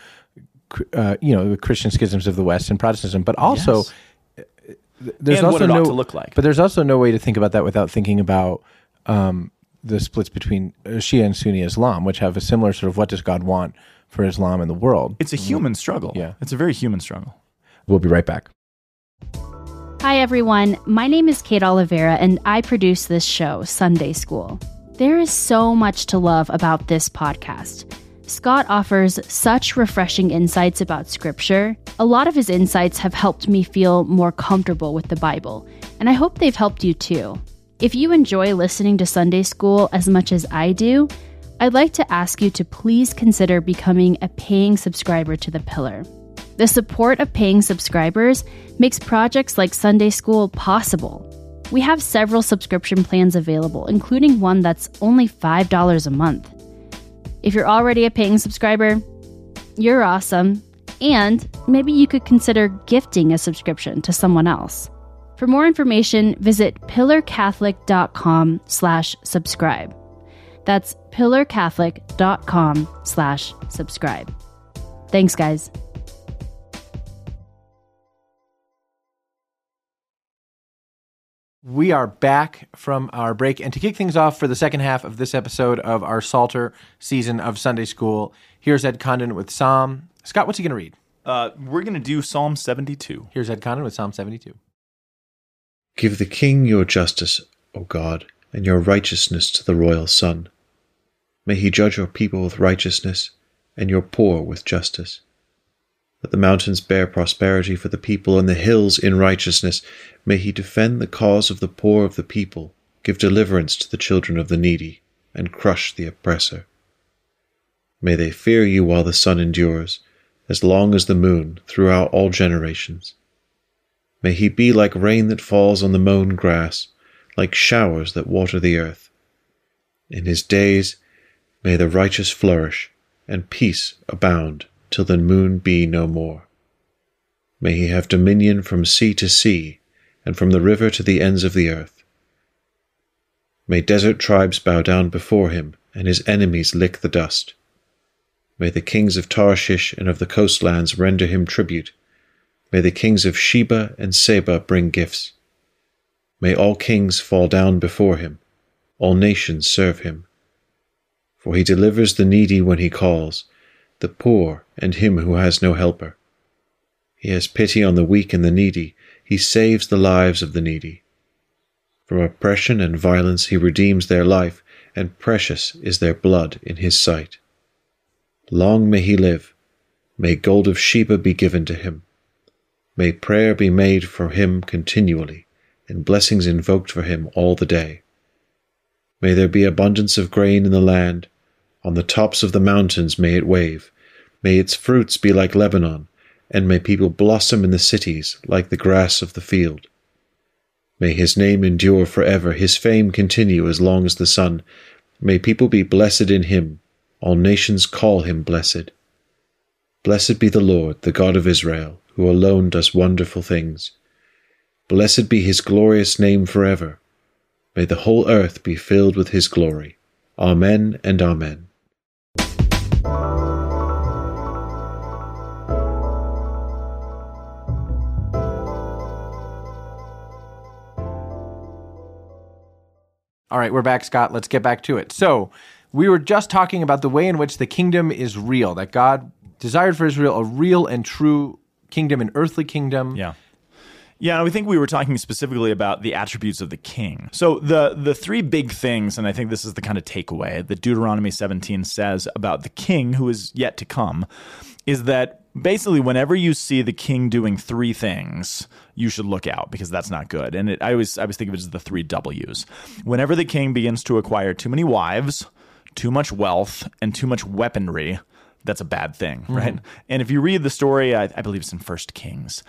uh, you know, the Christian schisms of the West and Protestantism. But also, Yes. uh, there's And what also it ought no to look like. But there's also no way to think about that without thinking about. Um, the splits between uh, Shia and Sunni Islam, which have a similar sort of what does God want for Islam in the world. It's a human struggle. Yeah. It's a very human struggle. We'll be right back. Hi, everyone. My name is Kate Oliveira, and I produce this show, Sunday School. There is so much to love about this podcast. Scott offers such refreshing insights about Scripture. A lot of his insights have helped me feel more comfortable with the Bible, and I hope they've helped you too. If you enjoy listening to Sunday School as much as I do, I'd like to ask you to please consider becoming a paying subscriber to The Pillar. The support of paying subscribers makes projects like Sunday School possible. We have several subscription plans available, including one that's only $5 a month. If you're already a paying subscriber, you're awesome, and maybe you could consider gifting a subscription to someone else. For more information, visit pillarcatholic.com slash subscribe. That's pillarcatholic.com slash subscribe. Thanks, guys. We are back from our break, and to kick things off for the second half of this episode of our Psalter season of Sunday School, here's Ed Condon with Psalm. Scott, what's he going to read? Uh, we're going to do Psalm 72. Here's Ed Condon with Psalm 72. Give the king your justice, O God, and your righteousness to the royal son. May he judge your people with righteousness, and your poor with justice. Let the mountains bear prosperity for the people, and the hills in righteousness. May he defend the cause of the poor of the people, give deliverance to the children of the needy, and crush the oppressor. May they fear you while the sun endures, as long as the moon, throughout all generations. May he be like rain that falls on the mown grass, like showers that water the earth. In his days may the righteous flourish, and peace abound till the moon be no more. May he have dominion from sea to sea, and from the river to the ends of the earth. May desert tribes bow down before him, and his enemies lick the dust. May the kings of Tarshish and of the coastlands render him tribute. May the kings of Sheba and Seba bring gifts. May all kings fall down before him, all nations serve him. For he delivers the needy when he calls, the poor and him who has no helper. He has pity on the weak and the needy, he saves the lives of the needy. From oppression and violence he redeems their life, and precious is their blood in his sight. Long may he live, may gold of Sheba be given to him. May prayer be made for him continually, and blessings invoked for him all the day. May there be abundance of grain in the land, on the tops of the mountains may it wave, may its fruits be like Lebanon, and may people blossom in the cities like the grass of the field. May his name endure forever, his fame continue as long as the sun. May people be blessed in him, all nations call him blessed. Blessed be the Lord, the God of Israel, who alone does wonderful things. Blessed be his glorious name forever. May the whole earth be filled with his glory. Amen and Amen. All right, we're back, Scott. Let's get back to it. So, we were just talking about the way in which the kingdom is real, that God desired for Israel a real and true kingdom, an earthly kingdom. Yeah. Yeah, I think we were talking specifically about the attributes of the king. So the the three big things, and I think this is the kind of takeaway that Deuteronomy 17 says about the king who is yet to come, is that basically whenever you see the king doing three things, you should look out because that's not good. And it, I always I always think of it as the three W's. Whenever the king begins to acquire too many wives, too much wealth, and too much weaponry, that's a bad thing, mm-hmm. right? And if you read the story, I, I believe it's in First Kings.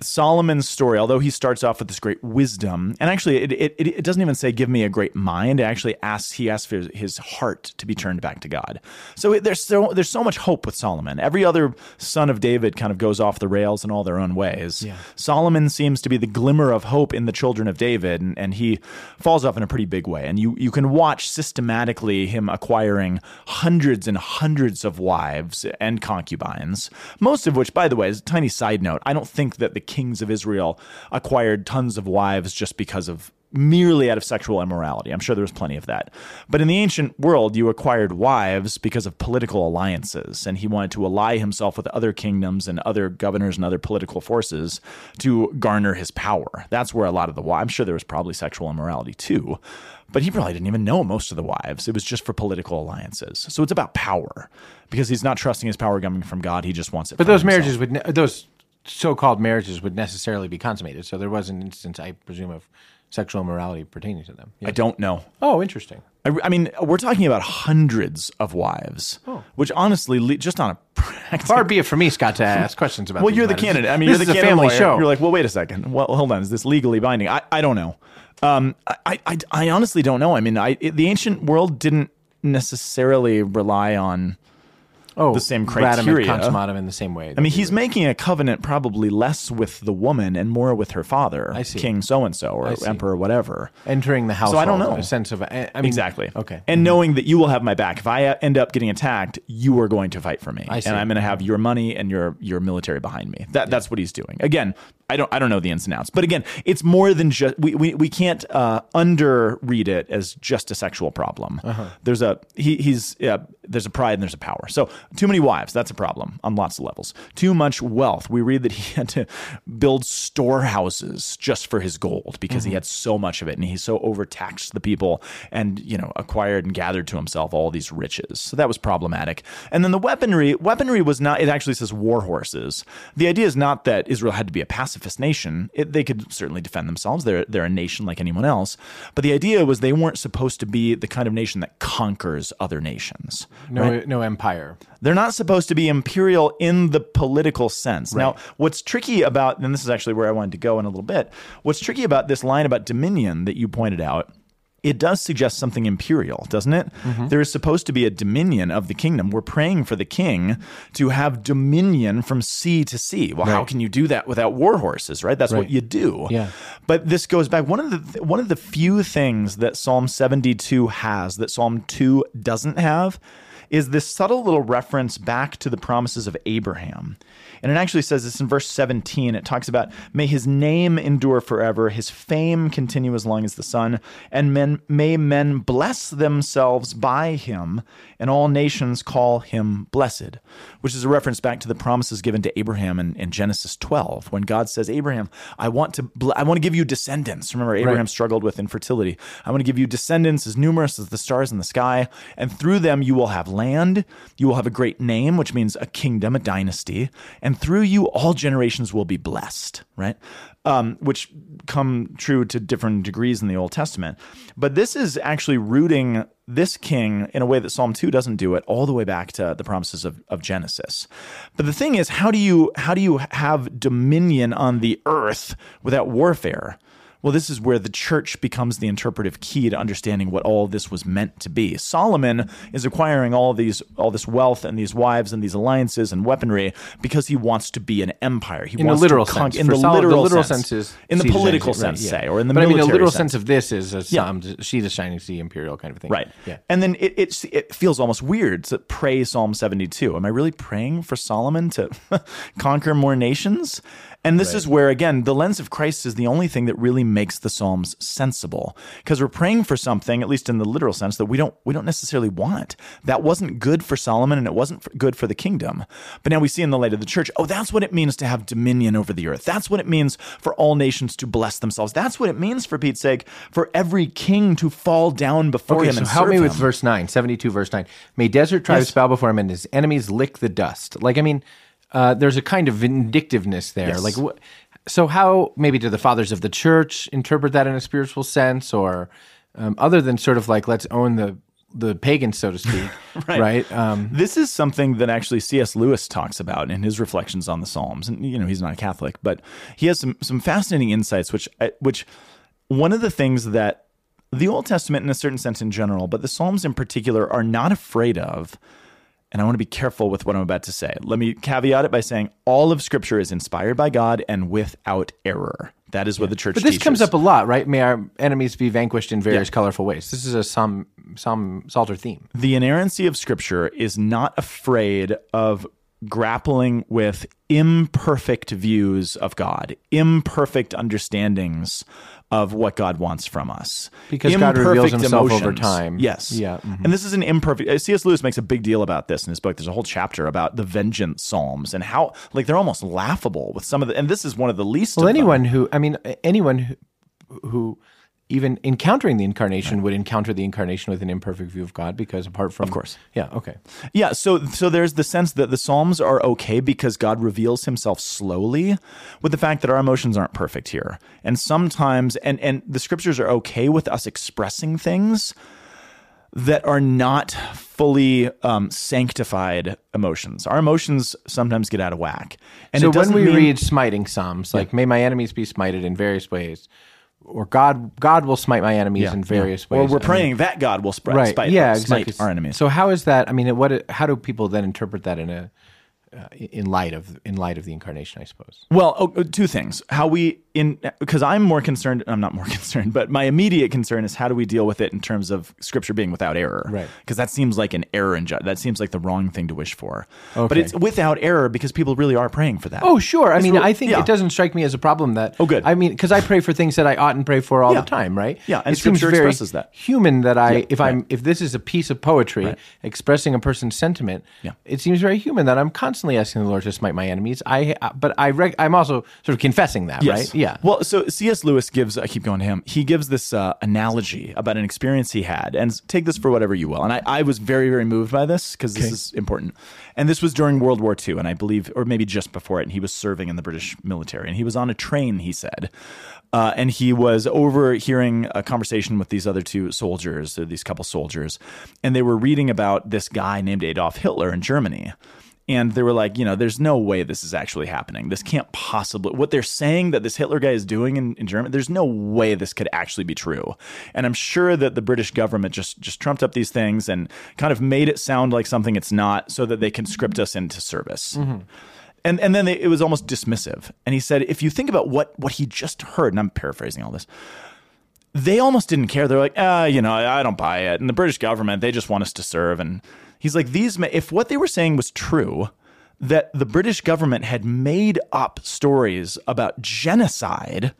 Solomon's story, although he starts off with this great wisdom, and actually it, it, it doesn't even say give me a great mind. It actually asks he asks for his heart to be turned back to God. So it, there's so there's so much hope with Solomon. Every other son of David kind of goes off the rails in all their own ways. Yeah. Solomon seems to be the glimmer of hope in the children of David, and, and he falls off in a pretty big way. And you you can watch systematically him acquiring hundreds and hundreds of wives and concubines, most of which, by the way, is a tiny side note. I don't think that the kings of Israel acquired tons of wives just because of merely out of sexual immorality. I'm sure there was plenty of that. But in the ancient world, you acquired wives because of political alliances, and he wanted to ally himself with other kingdoms and other governors and other political forces to garner his power. That's where a lot of the wives, I'm sure there was probably sexual immorality too, but he probably didn't even know most of the wives. It was just for political alliances. So it's about power because he's not trusting his power coming from God. He just wants it. But those himself. marriages would those so-called marriages would necessarily be consummated. So there was an instance, I presume, of sexual immorality pertaining to them. Yeah. I don't know. Oh, interesting. I, I mean, we're talking about hundreds of wives, which honestly, just on a practical. Far be it from me, Scott, to ask questions about. well, you're the candidate. I mean, this you're the family lawyer. show. You're like, well, wait a second. Well, hold on. Is this legally binding? I, I don't know. Um, I, I, I honestly don't know. I mean, I, it, the ancient world didn't necessarily rely on oh, the same ratum criteria. and consummatum in the same way. I mean, he's making a covenant probably less with the woman and more with her father, I see. King so and so or emperor whatever. entering the household. I don't know. in a sense of. I mean, Exactly. Okay. And knowing that you will have my back. If I end up getting attacked, you are going to fight for me. And I'm going to have your money and your your military behind me. That that's what he's doing. Again, I don't I don't know the ins and outs. But again, it's more than just we we, we can't uh, under read it as just a sexual problem. Uh-huh. There's a he, he's yeah, there's a pride and there's a power. So Too many wives, that's a problem on lots of levels. Too much wealth. We read that he (laughs) had to build storehouses just for his gold because he mm-hmm. had so much of it and he so overtaxed the people and, you know, acquired and gathered to himself all these riches. So that was problematic. And then the weaponry, weaponry was not, it actually says war horses. The idea is not that Israel had to be a pacifist nation. It, they could certainly defend themselves. They're, they're a nation like anyone else. But the idea was they weren't supposed to be the kind of nation that conquers other nations. No, no empire. They're not supposed to be imperial in the political sense. Now, what's tricky about, and this is actually where I wanted to go in a little bit, what's tricky about this line about dominion that you pointed out, it does suggest something imperial, doesn't it? Mm-hmm. There is supposed to be a dominion of the kingdom. We're praying for the king to have dominion from sea to sea. Well, how can you do that without war horses, right? That's what you do. Yeah. But this goes back one of the one of the few things that Psalm 72 has that Psalm 2 doesn't have is this subtle little reference back to the promises of Abraham. And it actually says this in verse 17. It talks about, May his name endure forever, his fame continue as long as the sun, and men, may men bless themselves by him, and all nations call him blessed. Which is a reference back to the promises given to Abraham in, in Genesis 12, when God says, Abraham, I want to bl- I want to give you descendants. Remember, Abraham struggled with infertility. I want to give you descendants as numerous as the stars in the sky, and through them you will have land, you will have a great name, which means a kingdom, a dynasty, and through you all generations will be blessed, right? Um, which come true to different degrees in the Old Testament. But this is actually rooting this king in a way that Psalm 2 doesn't do it all the way back to the promises of, of Genesis. But the thing is, how do you how do you have dominion on the earth without warfare? Well, this is where the church becomes the interpretive key to understanding what all this was meant to be. Solomon is acquiring all these all this wealth and these wives and these alliances and weaponry because he wants to be an empire. He In wants literal to con- sense. in the Sol- literal, the literal sense, sense is in the sea to shining political sea, right, sense, yeah. say, or in the but I mean, military literal sense. sense of this is a Yeah. To shining sea, imperial kind of thing. Right. Yeah. And then it, it it feels almost weird to pray Psalm 72. Am I really praying for Solomon to (laughs) conquer more nations? And this is where again the lens of Christ is the only thing that really makes the Psalms sensible because we're praying for something at least in the literal sense that we don't we don't necessarily want. That wasn't good for Solomon and it wasn't for, good for the kingdom. But now we see in the light of the church, oh that's what it means to have dominion over the earth. That's what it means for all nations to bless themselves. That's what it means for Pete's sake for every king to fall down before Okay, him so help me with him. verse 9, 72 verse 9. May desert tribes Yes. bow before him and his enemies lick the dust. Like, I mean, uh, there's a kind of vindictiveness there. Yes. Like, wh- so how maybe do the fathers of the church interpret that in a spiritual sense or um, other than sort of like, let's own the, the pagans, so to speak, (laughs) right? Um, This is something that actually C.S. Lewis talks about in his reflections on the Psalms. And you know, he's not a Catholic, but he has some some fascinating insights. Which which one of the things that the Old Testament, in a certain sense, in general, but the Psalms in particular, are not afraid of. And I want to be careful with what I'm about to say. Let me caveat it by saying all of Scripture is inspired by God and without error. That is what the church. but this teaches. comes up a lot, right? May our enemies be vanquished in various Yeah. colorful ways. This is a Psalm, Psalm Psalter theme. the inerrancy of scripture is not afraid of grappling with imperfect views of God, imperfect understandings of what God wants from us. Because God reveals Imperfect himself over time. Yes. Yeah, mhm. And this is an imperfect. uh, C.S. Lewis makes a big deal about this in his book. There's a whole chapter about the vengeance psalms and how, like, they're almost laughable with some of the. And this is one of the least. Well, of them. anyone who, I mean, anyone who, who even encountering the incarnation would encounter the incarnation with an imperfect view of God because apart from, Of course. yeah, okay, Yeah, so so there's the sense that the Psalms are okay because God reveals himself slowly with the fact that our emotions aren't perfect here. And sometimes and and the scriptures are okay with us expressing things that are not fully um, sanctified emotions. Our emotions sometimes get out of whack. And so when we mean- read smiting psalms, like "May my enemies be smited in various ways," or "God God will smite my enemies in various or ways," we're I mean, praying that God will spread, right? spite, yeah, smite exactly. our enemies. So how is that? I mean, what? How do people then interpret that in a uh, in light of in light of the incarnation? I suppose. Well, oh, uh, two things. How we in because I'm more concerned. I'm not more (laughs) concerned, but my immediate concern is how do we deal with it in terms of Scripture being without error? Right. Because that seems like an error in ju- that seems like the wrong thing to wish for. Okay. But it's without error because people really are praying for that. Oh, sure. I It's mean, real- I think yeah. it doesn't strike me as a problem that. Oh, good. I mean, because I pray for things that I oughtn't pray for all Yeah. the time, right? Yeah, and it seems Scripture very expresses that. human that I, Yeah, if I'm, if this is a piece of poetry Right. expressing a person's sentiment, Yeah. it seems very human that I'm constantly asking the Lord to smite my enemies. I, but I, rec- I'm also sort of confessing that, Yes. right? Yeah. Well, so C.S. Lewis gives, I keep going to him, he gives this uh, analogy about an experience he had. And take this for whatever you will. And I, I was very, very moved by this because this is important. And this was during World War II, and I believe, or maybe just before it, and he was serving in the British military. And he was on a train, he said. Uh, and he was overhearing a conversation with these other two soldiers, or these couple soldiers, and they were reading about this guy named Adolf Hitler in Germany. And they were like, you know, there's no way this is actually happening. This can't possibly, what they're saying that this Hitler guy is doing in, in Germany, there's no way this could actually be true. And I'm sure that the British government just, just trumped up these things and kind of made it sound like something it's not so that they can script us into service. And, and then they, it was almost dismissive. And he said, if you think about what, what he just heard, and I'm paraphrasing all this, they almost didn't care. They're like, ah, you know, I don't buy it. And the British government, they just want us to serve. And he's like, these, ma- if what they were saying was true, that the British government had made up stories about genocide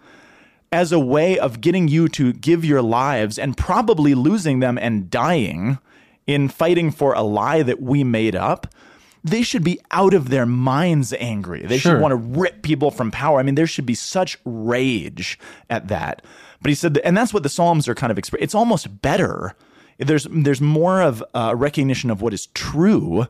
as a way of getting you to give your lives and probably losing them and dying in fighting for a lie that we made up, they should be out of their minds angry. They Sure. should want to rip people from power. I mean, there should be such rage at that. But he said, that, and that's what the Psalms are kind of. Exp- it's almost better. There's there's more of a recognition of what is true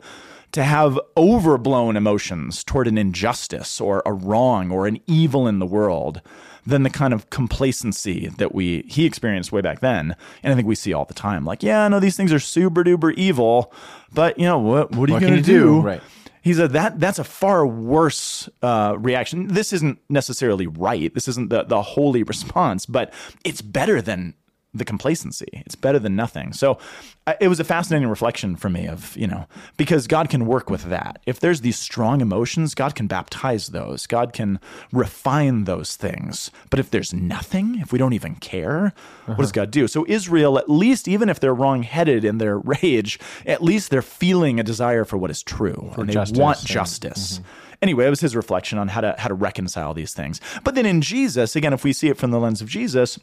to have overblown emotions toward an injustice or a wrong or an evil in the world than the kind of complacency that we he experienced way back then and i think we see all the time like yeah no these things are super duper evil but you know what what are What you going to do? do Right. he said that that's a far worse uh, reaction this isn't necessarily right this isn't the, the holy (laughs) response but it's better than the complacency. It's better than nothing. So I, it was a fascinating reflection for me of, you know, because God can work with that. If there's these strong emotions, God can baptize those. God can refine those things. But if there's nothing, if we don't even care, what does uh-huh. God do? So Israel, at least, even if they're wrong-headed in their (laughs) rage, at least they're feeling a desire for what is true. and they justice want and- justice. Mm-hmm. Anyway, it was his reflection on how to how to reconcile these things. But then in Jesus, again, if we see it from the lens of Jesus,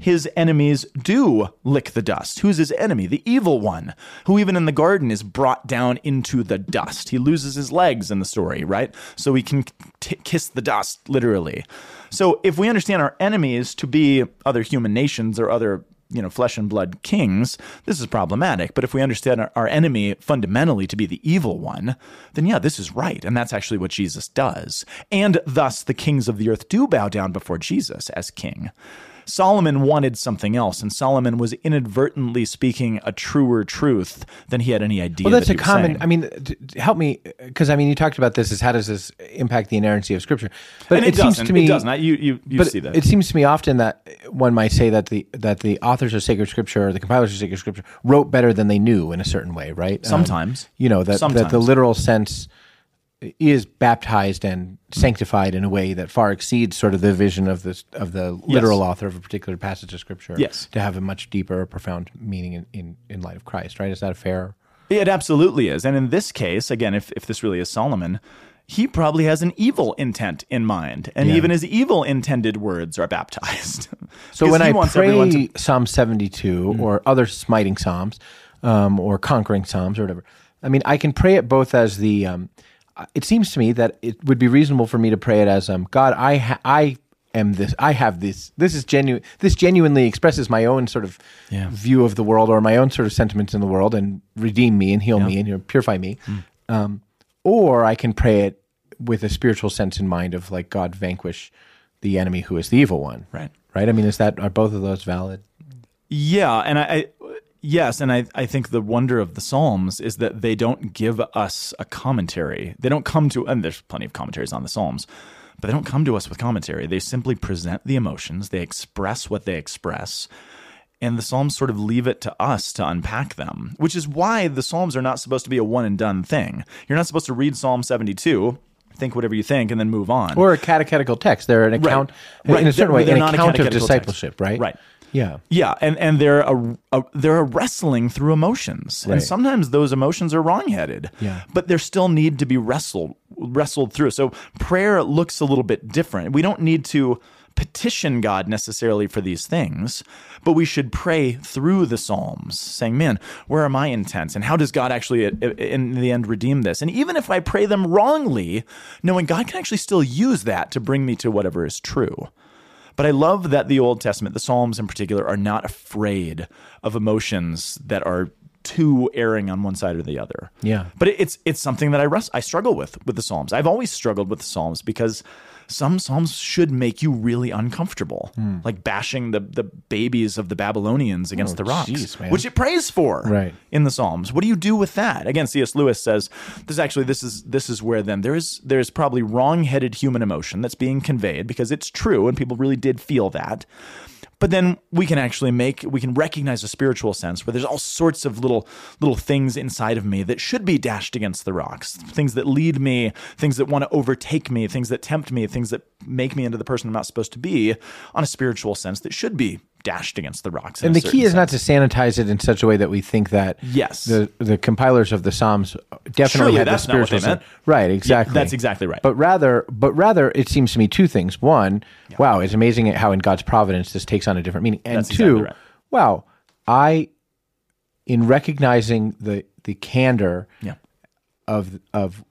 his enemies do lick the dust. Who's his enemy? The evil one, who even in the garden is brought down into the dust. He loses his legs in the story, right? So he can t- kiss the dust, literally. So if we understand our enemies to be other human nations or other you know flesh and blood kings this is problematic but if we understand our, our enemy fundamentally to be the evil one then yeah this is right and that's actually what jesus does and thus the kings of the earth do bow down before jesus as king Solomon wanted something else, and Solomon was inadvertently speaking a truer truth than he had any idea. Well, that's that a common. saying. I mean, help me because I mean, you talked about this as how does this impact the inerrancy of Scripture? But and it, it, seems to me it doesn't. You you you but see that. it seems to me often that one might say that the that the authors of sacred scripture or the compilers of sacred scripture wrote better than they knew in a certain way, right? Um, Sometimes. you know that that the literal sense is baptized and sanctified in a way that far exceeds sort of the vision of this of the literal author of a particular passage of scripture. Yes. to have a much deeper, profound meaning in, in, in light of Christ. Right? Is that a fair? It absolutely is. And in this case, again, if, if this really is Solomon, he probably has an evil intent in mind. And Yeah. even his evil intended words are baptized. (laughs) So when I pray to- Psalm 72 or other smiting psalms um, or conquering psalms or whatever, I mean, I can pray it both as the. Um, it seems to me that it would be reasonable for me to pray it as um, God. I ha- I am this. I have this. This is genuine. This genuinely expresses my own sort of Yeah. view of the world or my own sort of sentiments in the world and redeem me and heal me and you know, purify me. Hmm. Um, or I can pray it with a spiritual sense in mind of like God vanquish the enemy who is the evil one Right. right? I mean, is that are both of those valid? Yeah, and I, I yes, and I, I think the wonder of the Psalms is that they don't give us a commentary. They don't come to and there's plenty of commentaries on the Psalms, but they don't come to us with commentary. They simply present the emotions, they express what they express. And the Psalms sort of leave it to us to unpack them, which is why the Psalms are not supposed to be a one and done thing. You're not supposed to read Psalm 72 think whatever you think and then move on. or a catechetical text. They're an account, Right. in a certain They're- way, they're an not a account of catechetical text. discipleship, right? Right. Yeah. Yeah, and and they're a, a they're a wrestling through emotions, Right. and sometimes those emotions are wrongheaded. Yeah. but there still need to be wrestled wrestled through. So prayer looks a little bit different. We don't need to petition God necessarily for these things, but we should pray through the Psalms, saying, "Man, where are my intents, and how does God actually, uh, in the end, redeem this?" And even if I pray them wrongly, knowing God can actually still use that to bring me to whatever is true. But I love that the Old Testament, the Psalms in particular, are not afraid of emotions that are too erring on one side or the other. Yeah. But it's it's something that I rest, I struggle with with the Psalms. I've always struggled with the Psalms because some Psalms should make you really uncomfortable, Hmm. like bashing the the babies of the Babylonians against the rocks, Oh, man. which it prays for Right. in the Psalms. What do you do with that? Again, C.S. Lewis says this actually this is this is where then there is there's probably wrong-headed human emotion that's being conveyed because it's true and people really did feel that. But then we can actually make we can recognize a spiritual sense where there's all sorts of little little things inside of me that should be dashed against the rocks. Things that lead me, things that want to overtake me, things that tempt me, things that make me into the person I'm not supposed to be on a spiritual sense that should be dashed against the rocks. And the key is not to sanitize it in such a way that we think that Yes. the the compilers of the Psalms definitely Surely had the not spiritual meant. Right, exactly. that's exactly right. But rather, but rather, it seems to me two things. One, wow, it's amazing how in God's providence this takes on a different meaning. And That's two, exactly right. wow, I, in recognizing the the candor Yeah. of of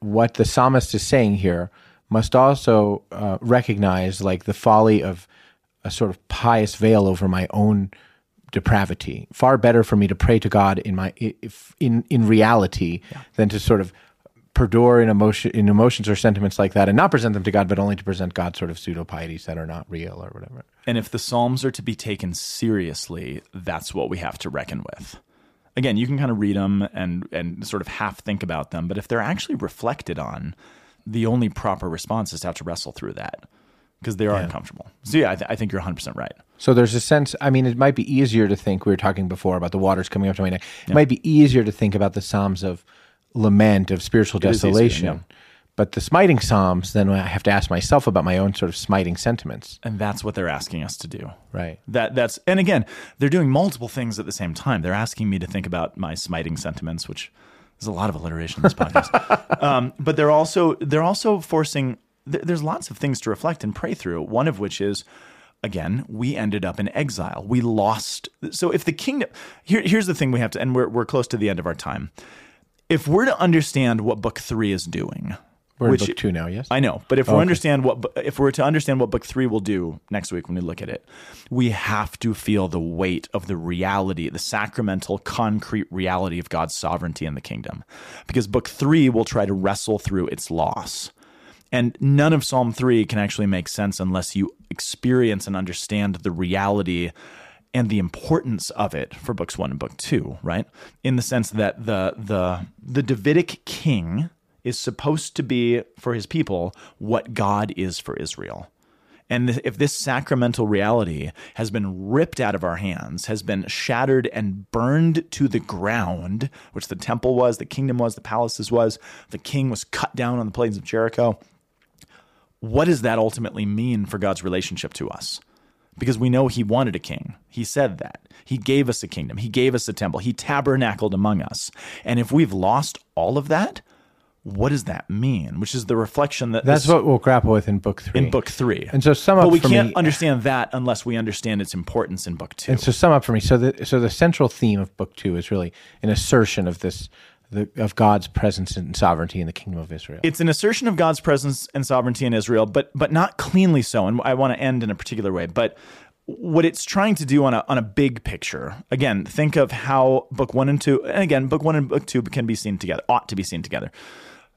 what the psalmist is saying here, must also uh, recognize like the folly of a sort of pious veil over my own depravity. Far better for me to pray to God in my if in in reality than to sort of perdure in emotion in emotions or sentiments like that and not present them to God, but only to present God sort of pseudo pieties that are not real or whatever. And if the Psalms are to be taken seriously, that's what we have to reckon with. Again, you can kind of read them and and sort of half think about them, but if they're actually reflected on, the only proper response is to have to wrestle through that because they are uncomfortable. So yeah, I, th- I think you're 100 percent right. So there's a sense. I mean, it might be easier to think. We were talking before about the waters coming up to my neck. It might be easier to think about the psalms of lament, of spiritual easier, desolation. yeah. But the smiting psalms, then I have to ask myself about my own sort of smiting sentiments. And that's what they're asking us to do. Right. That that's and again, they're doing multiple things at the same time. They're asking me to think about my smiting sentiments, which there's a lot of alliteration in this podcast. (laughs) um, but they're also they're also forcing. Th- there's lots of things to reflect and pray through. One of which is. Again, we ended up in exile. We lost. So, if the kingdom, here, here's the thing we have to, and we're, we're close to the end of our time. If we're to understand what book three is doing, We're which in book two now, yes? I know, but if we oh, okay. understand what if we're to understand what book 3 will do next week when we look at it, we have to feel the weight of the reality, the sacramental concrete reality of God's sovereignty in the kingdom. Because book 3 will try to wrestle through its loss. And none of Psalm 3 can actually make sense unless you experience and understand the reality and the importance of it for books 1 and book 2, right? In the sense that the the the Davidic king is supposed to be for his people what God is for Israel. And if this sacramental reality has been ripped out of our hands, has been shattered and burned to the ground, which the temple was, the kingdom was, the palaces was, the king was cut down on the plains of Jericho, what does that ultimately mean for God's relationship to us? Because we know he wanted a king. He said that. He gave us a kingdom. He gave us a temple. He tabernacled among us. And if we've lost all of that, what does that mean? Which is the reflection that That's this- what we'll grapple with in book three. in book three. And so sum up. but we can't me- understand that unless we understand its importance in book two. And so sum up for me. So the so the central theme of book two is really an assertion of this the, of God's presence and sovereignty in the kingdom of Israel. it's an assertion of God's presence and sovereignty in Israel, but but not cleanly so. And I want to end in a particular way. But what it's trying to do on a on a big picture, again, think of how book one and two, and again, book one and book two can be seen together, ought to be seen together.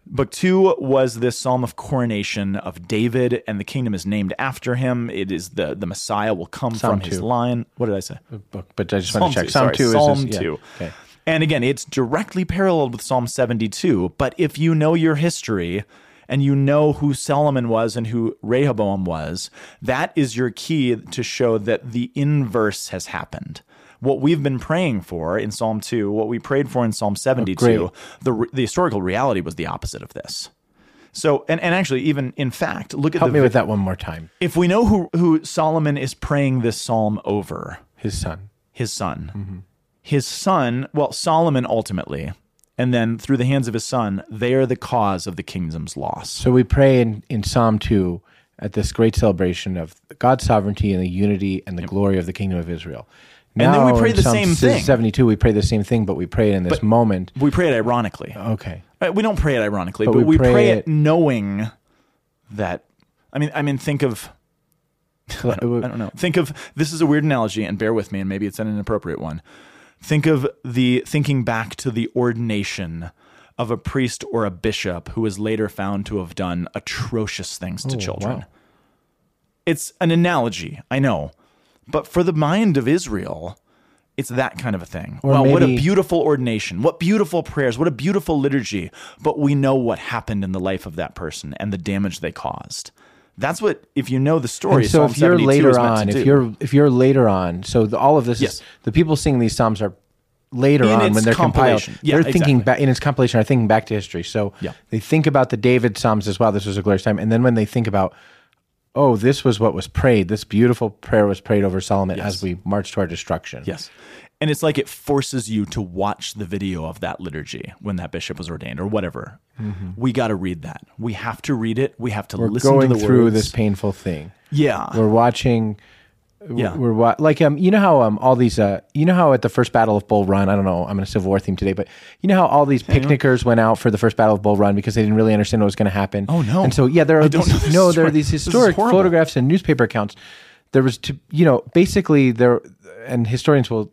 Book two was this psalm of coronation of David, and the kingdom is named after him. It is the the Messiah will come Psalm from his two. line. What did I say? book, but I just Psalm want to check. two, Psalm sorry, two Psalm is this, yeah. two. Okay. And again, it's directly paralleled with Psalm 72. But if you know your history and you know who Solomon was and who Rehoboam was, that is your key to show that the inverse has happened. What we've been praying for in Psalm 2, what we prayed for in Psalm 72, great. the, the historical reality was the opposite of this. So, and, and actually, even in fact, look at Help the me with that one more time. if we know who who Solomon is praying this psalm over, His son. his son, Mm-hmm. His son, well, Solomon ultimately, and then through the hands of his son, they are the cause of the kingdom's loss. So we pray in, in Psalm 2 at this great celebration of God's sovereignty and the unity and the glory of the kingdom of Israel. And then we pray the Psalm same thing. 72, we pray the same thing, but we pray it in this moment. We pray it ironically. Okay. Uh, We don't pray it ironically, but, But we pray pray, it- it knowing that. I mean, I mean, think of (laughs) So it (laughs) I don't know. Think of this is a weird analogy, and bear with me, and maybe it's an inappropriate one. Think of the thinking back to the ordination of a priest or a bishop who was later found to have done atrocious things to children. Oh, wow. It's an analogy, I know, but for the mind of Israel, it's that kind of a thing. Or wow, what a beautiful ordination! What beautiful prayers! What a beautiful liturgy! But we know what happened in the life of that person and the damage they caused. That's what, if you know the story. And so Psalm if you're later is meant to on, if do. you're if you're later on, so the, all of this Yes. is the people singing these psalms are later In on when they're compiled. Yeah, they're thinking exactly. back in its compilation are thinking back to history. So Yeah. they think about the David psalms as well. This was a glorious time, and then when they think about oh, this was what was prayed. This beautiful prayer was prayed over Solomon Yes. as we march to our destruction. Yes. And it's like it forces you to watch the video of that liturgy when that bishop was ordained or whatever. We got to read that. We have to read it. We have to Mm-hmm. We're listen going to the through words. this painful thing. Yeah. We're watching. Yeah. we're wa- like um, you know how um, all these uh, you know how at the first Battle of Bull Run, I don't know, I'm in a Civil War theme today, but you know how all these picnickers went out for the first Battle of Bull Run because they didn't really understand what was going to happen. Oh, no. And so yeah, there are these, no, there are these historic photographs and newspaper accounts. There was to you know basically there and historians will.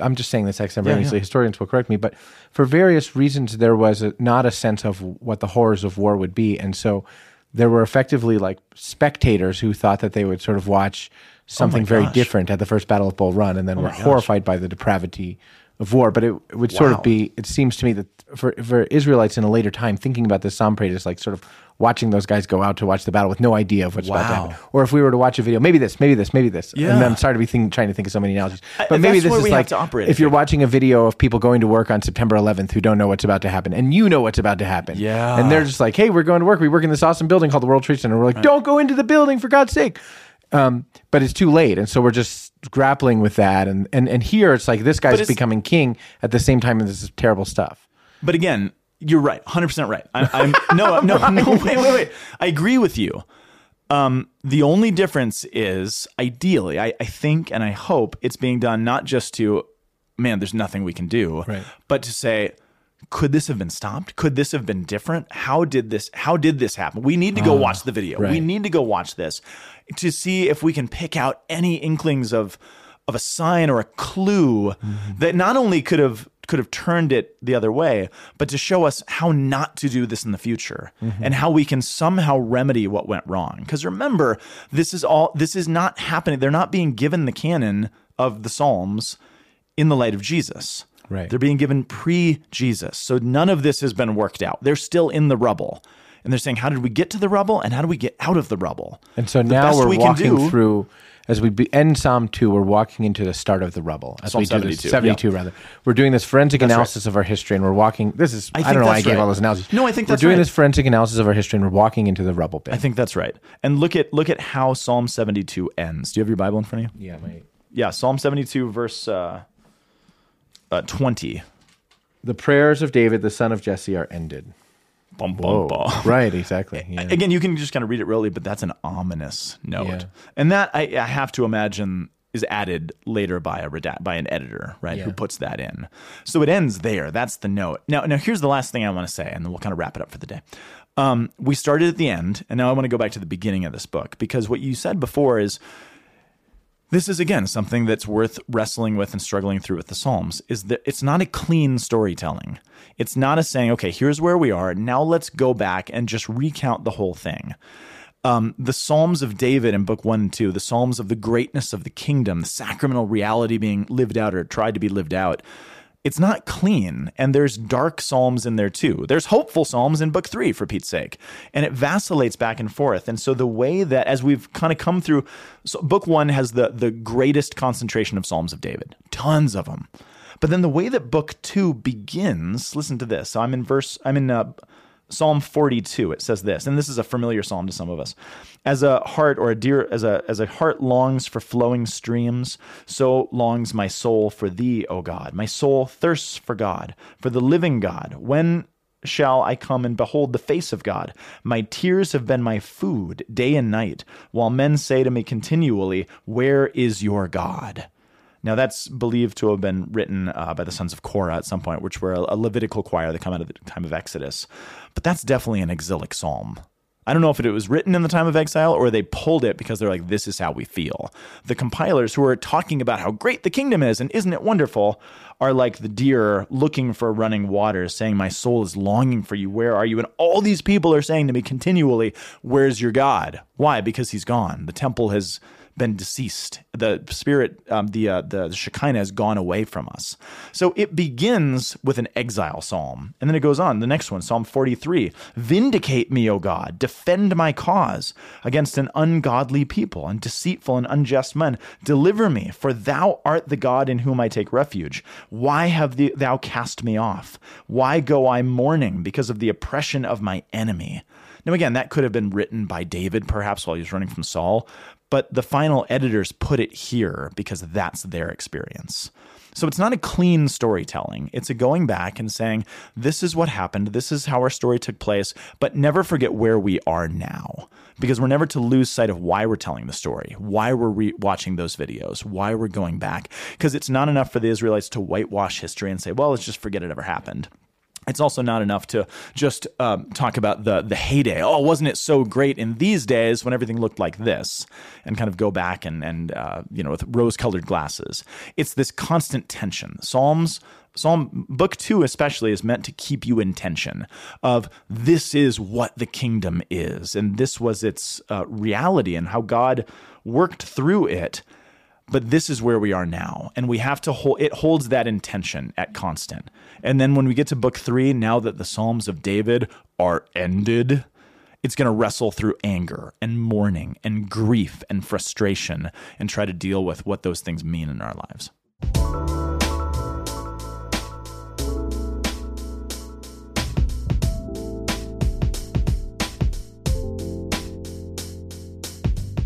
I'm just saying this extemporaneously. yeah. Historians will correct me, but for various reasons, there was a, not a sense of what the horrors of war would be, and so there were effectively like spectators who thought that they would sort of watch something very different at the first Battle of Bull Run, and then were horrified by the depravity of war. But it, it would sort of be. It seems to me that for for Israelites in a later time, thinking about this psalm praise is like sort of watching those guys go out to watch the battle with no idea of what's about to happen. Or if we were to watch a video, maybe this, maybe this, maybe this. Yeah. And I'm sorry to be thinking, trying to think of so many analogies, I- but maybe this is like if you're watching a video of people going to work on September 11th who don't know what's about to happen, and you know what's about to happen. Yeah. And they're just like, hey, we're going to work. We work in this awesome building called the World Trade Center. We're like, don't go into the building for God's sake. Um, but it's too late, and so we're just grappling with that. And and and here it's like this guy's becoming king at the same time as this is terrible stuff. But again, you're right, hundred percent right. I'm, I'm (laughs) no, no, no. Wait, wait, wait. I agree with you. Um, the only difference is, ideally, I, I think and I hope it's being done not just to, man, there's nothing we can do, Right. but to say, could this have been stopped? Could this have been different? How did this? How did this happen? We need to go ah, watch the video. We need to go watch this to see if we can pick out any inklings of of a sign or a clue mm-hmm. that not only could have could have turned it the other way, but to show us how not to do this in the future mm-hmm. and how we can somehow remedy what went wrong. Because remember, this is all this is not happening. They're not being given the canon of the Psalms in the light of Jesus. Right. They're being given pre Jesus. So none of this has been worked out. They're still in the rubble. And they're saying, how did we get to the rubble and how do we get out of the rubble? And so The now we're we walking do- through as we be, end Psalm two. We're walking into the start of the rubble. As Psalm we do this, 72, seventy-two rather. We're doing this forensic right. analysis of our history, and we're walking. This is I, I don't know why I gave right. all those analogies. No, I think that's we're doing right. this forensic analysis of our history, and we're walking into the rubble bit. I think that's right. And look at look at how Psalm 72 ends. Do you have your Bible in front of you? yeah, my, Yeah, Psalm 72 verse uh, uh 20. the prayers of David, the son of Jesse, are ended. Bum, bum, bum. (laughs) right, exactly. Yeah. Again, you can just kind of read it really, but that's an ominous note. Yeah. And that I, I have to imagine is added later by a redact by an editor, right? Who puts that in. So it ends there. That's the note. Now, now here's the last thing I want to say, and then we'll kind of wrap it up for the day. Um, we started at the end, and now I want to go back to the beginning of this book because what you said before is this is again something that's worth wrestling with and struggling through with the Psalms is that it's not a clean storytelling. It's not a saying, okay, here's where we are. Now let's go back and just recount the whole thing. Um, the Psalms of David in book one and two, the Psalms of the greatness of the kingdom, the sacramental reality being lived out or tried to be lived out. It's not clean, and there's dark psalms in there too. There's hopeful psalms in book three, for Pete's sake, and it vacillates back and forth. And so the way that, as we've kind of come through, so book one has the the greatest concentration of psalms of David, tons of them. But then the way that book two begins, listen to this. So I'm in verse, I'm in uh, Psalm 42, it says this, and this is a familiar psalm to some of us. As a hart or a deer, as a, as a hart longs for flowing streams, so longs my soul for thee, O God. My soul thirsts for God, for the living God. When shall I come and behold the face of God? My tears have been my food day and night, while men say to me continually, Where is your God? Now, that's believed to have been written uh, by the sons of Korah at some point, which were a, a Levitical choir that come out of the time of Exodus. But that's definitely an exilic psalm. I don't know if it was written in the time of exile or they pulled it because they're like, this is how we feel. The compilers who are talking about how great the kingdom is and isn't it wonderful are like the deer looking for running water, saying, My soul is longing for you. Where are you? And all these people are saying to me continually, Where's your God? Why? Because he's gone. The temple has been deceased. The spirit, um, the, uh, the the Shekinah has gone away from us. So it begins with an exile psalm, and then it goes on. The next one, Psalm 43: Vindicate me, O God, defend my cause against an ungodly people and deceitful and unjust men. Deliver me, for Thou art the God in whom I take refuge. Why have Thou cast me off? Why go I mourning because of the oppression of my enemy? Now, again, that could have been written by David, perhaps while he was running from Saul, but the final editors put it here because that's their experience. So it's not a clean storytelling. It's a going back and saying, this is what happened, this is how our story took place, but never forget where we are now. Because we're never to lose sight of why we're telling the story, why we're re- watching those videos, why we're going back. Because it's not enough for the Israelites to whitewash history and say, well, let's just forget it ever happened it's also not enough to just um, talk about the the heyday. Oh, wasn't it so great in these days when everything looked like this, and kind of go back and and uh, you know with rose colored glasses. It's this constant tension. Psalms. Psalm book two especially is meant to keep you in tension of this is what the kingdom is and this was its uh, reality and how God worked through it but this is where we are now and we have to hold it holds that intention at constant. And then when we get to book three now that the psalms of david are ended it's going to wrestle through anger and mourning and grief and frustration and try to deal with what those things mean in our lives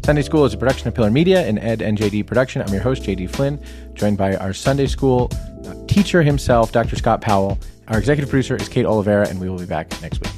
Sunday School is a production of Pillar Media and Ed and JD Production. I'm your host, JD Flynn, joined by our Sunday School uh, teacher himself, Dr. Scott Powell. Our executive producer is Kate Oliveira, and we will be back next week.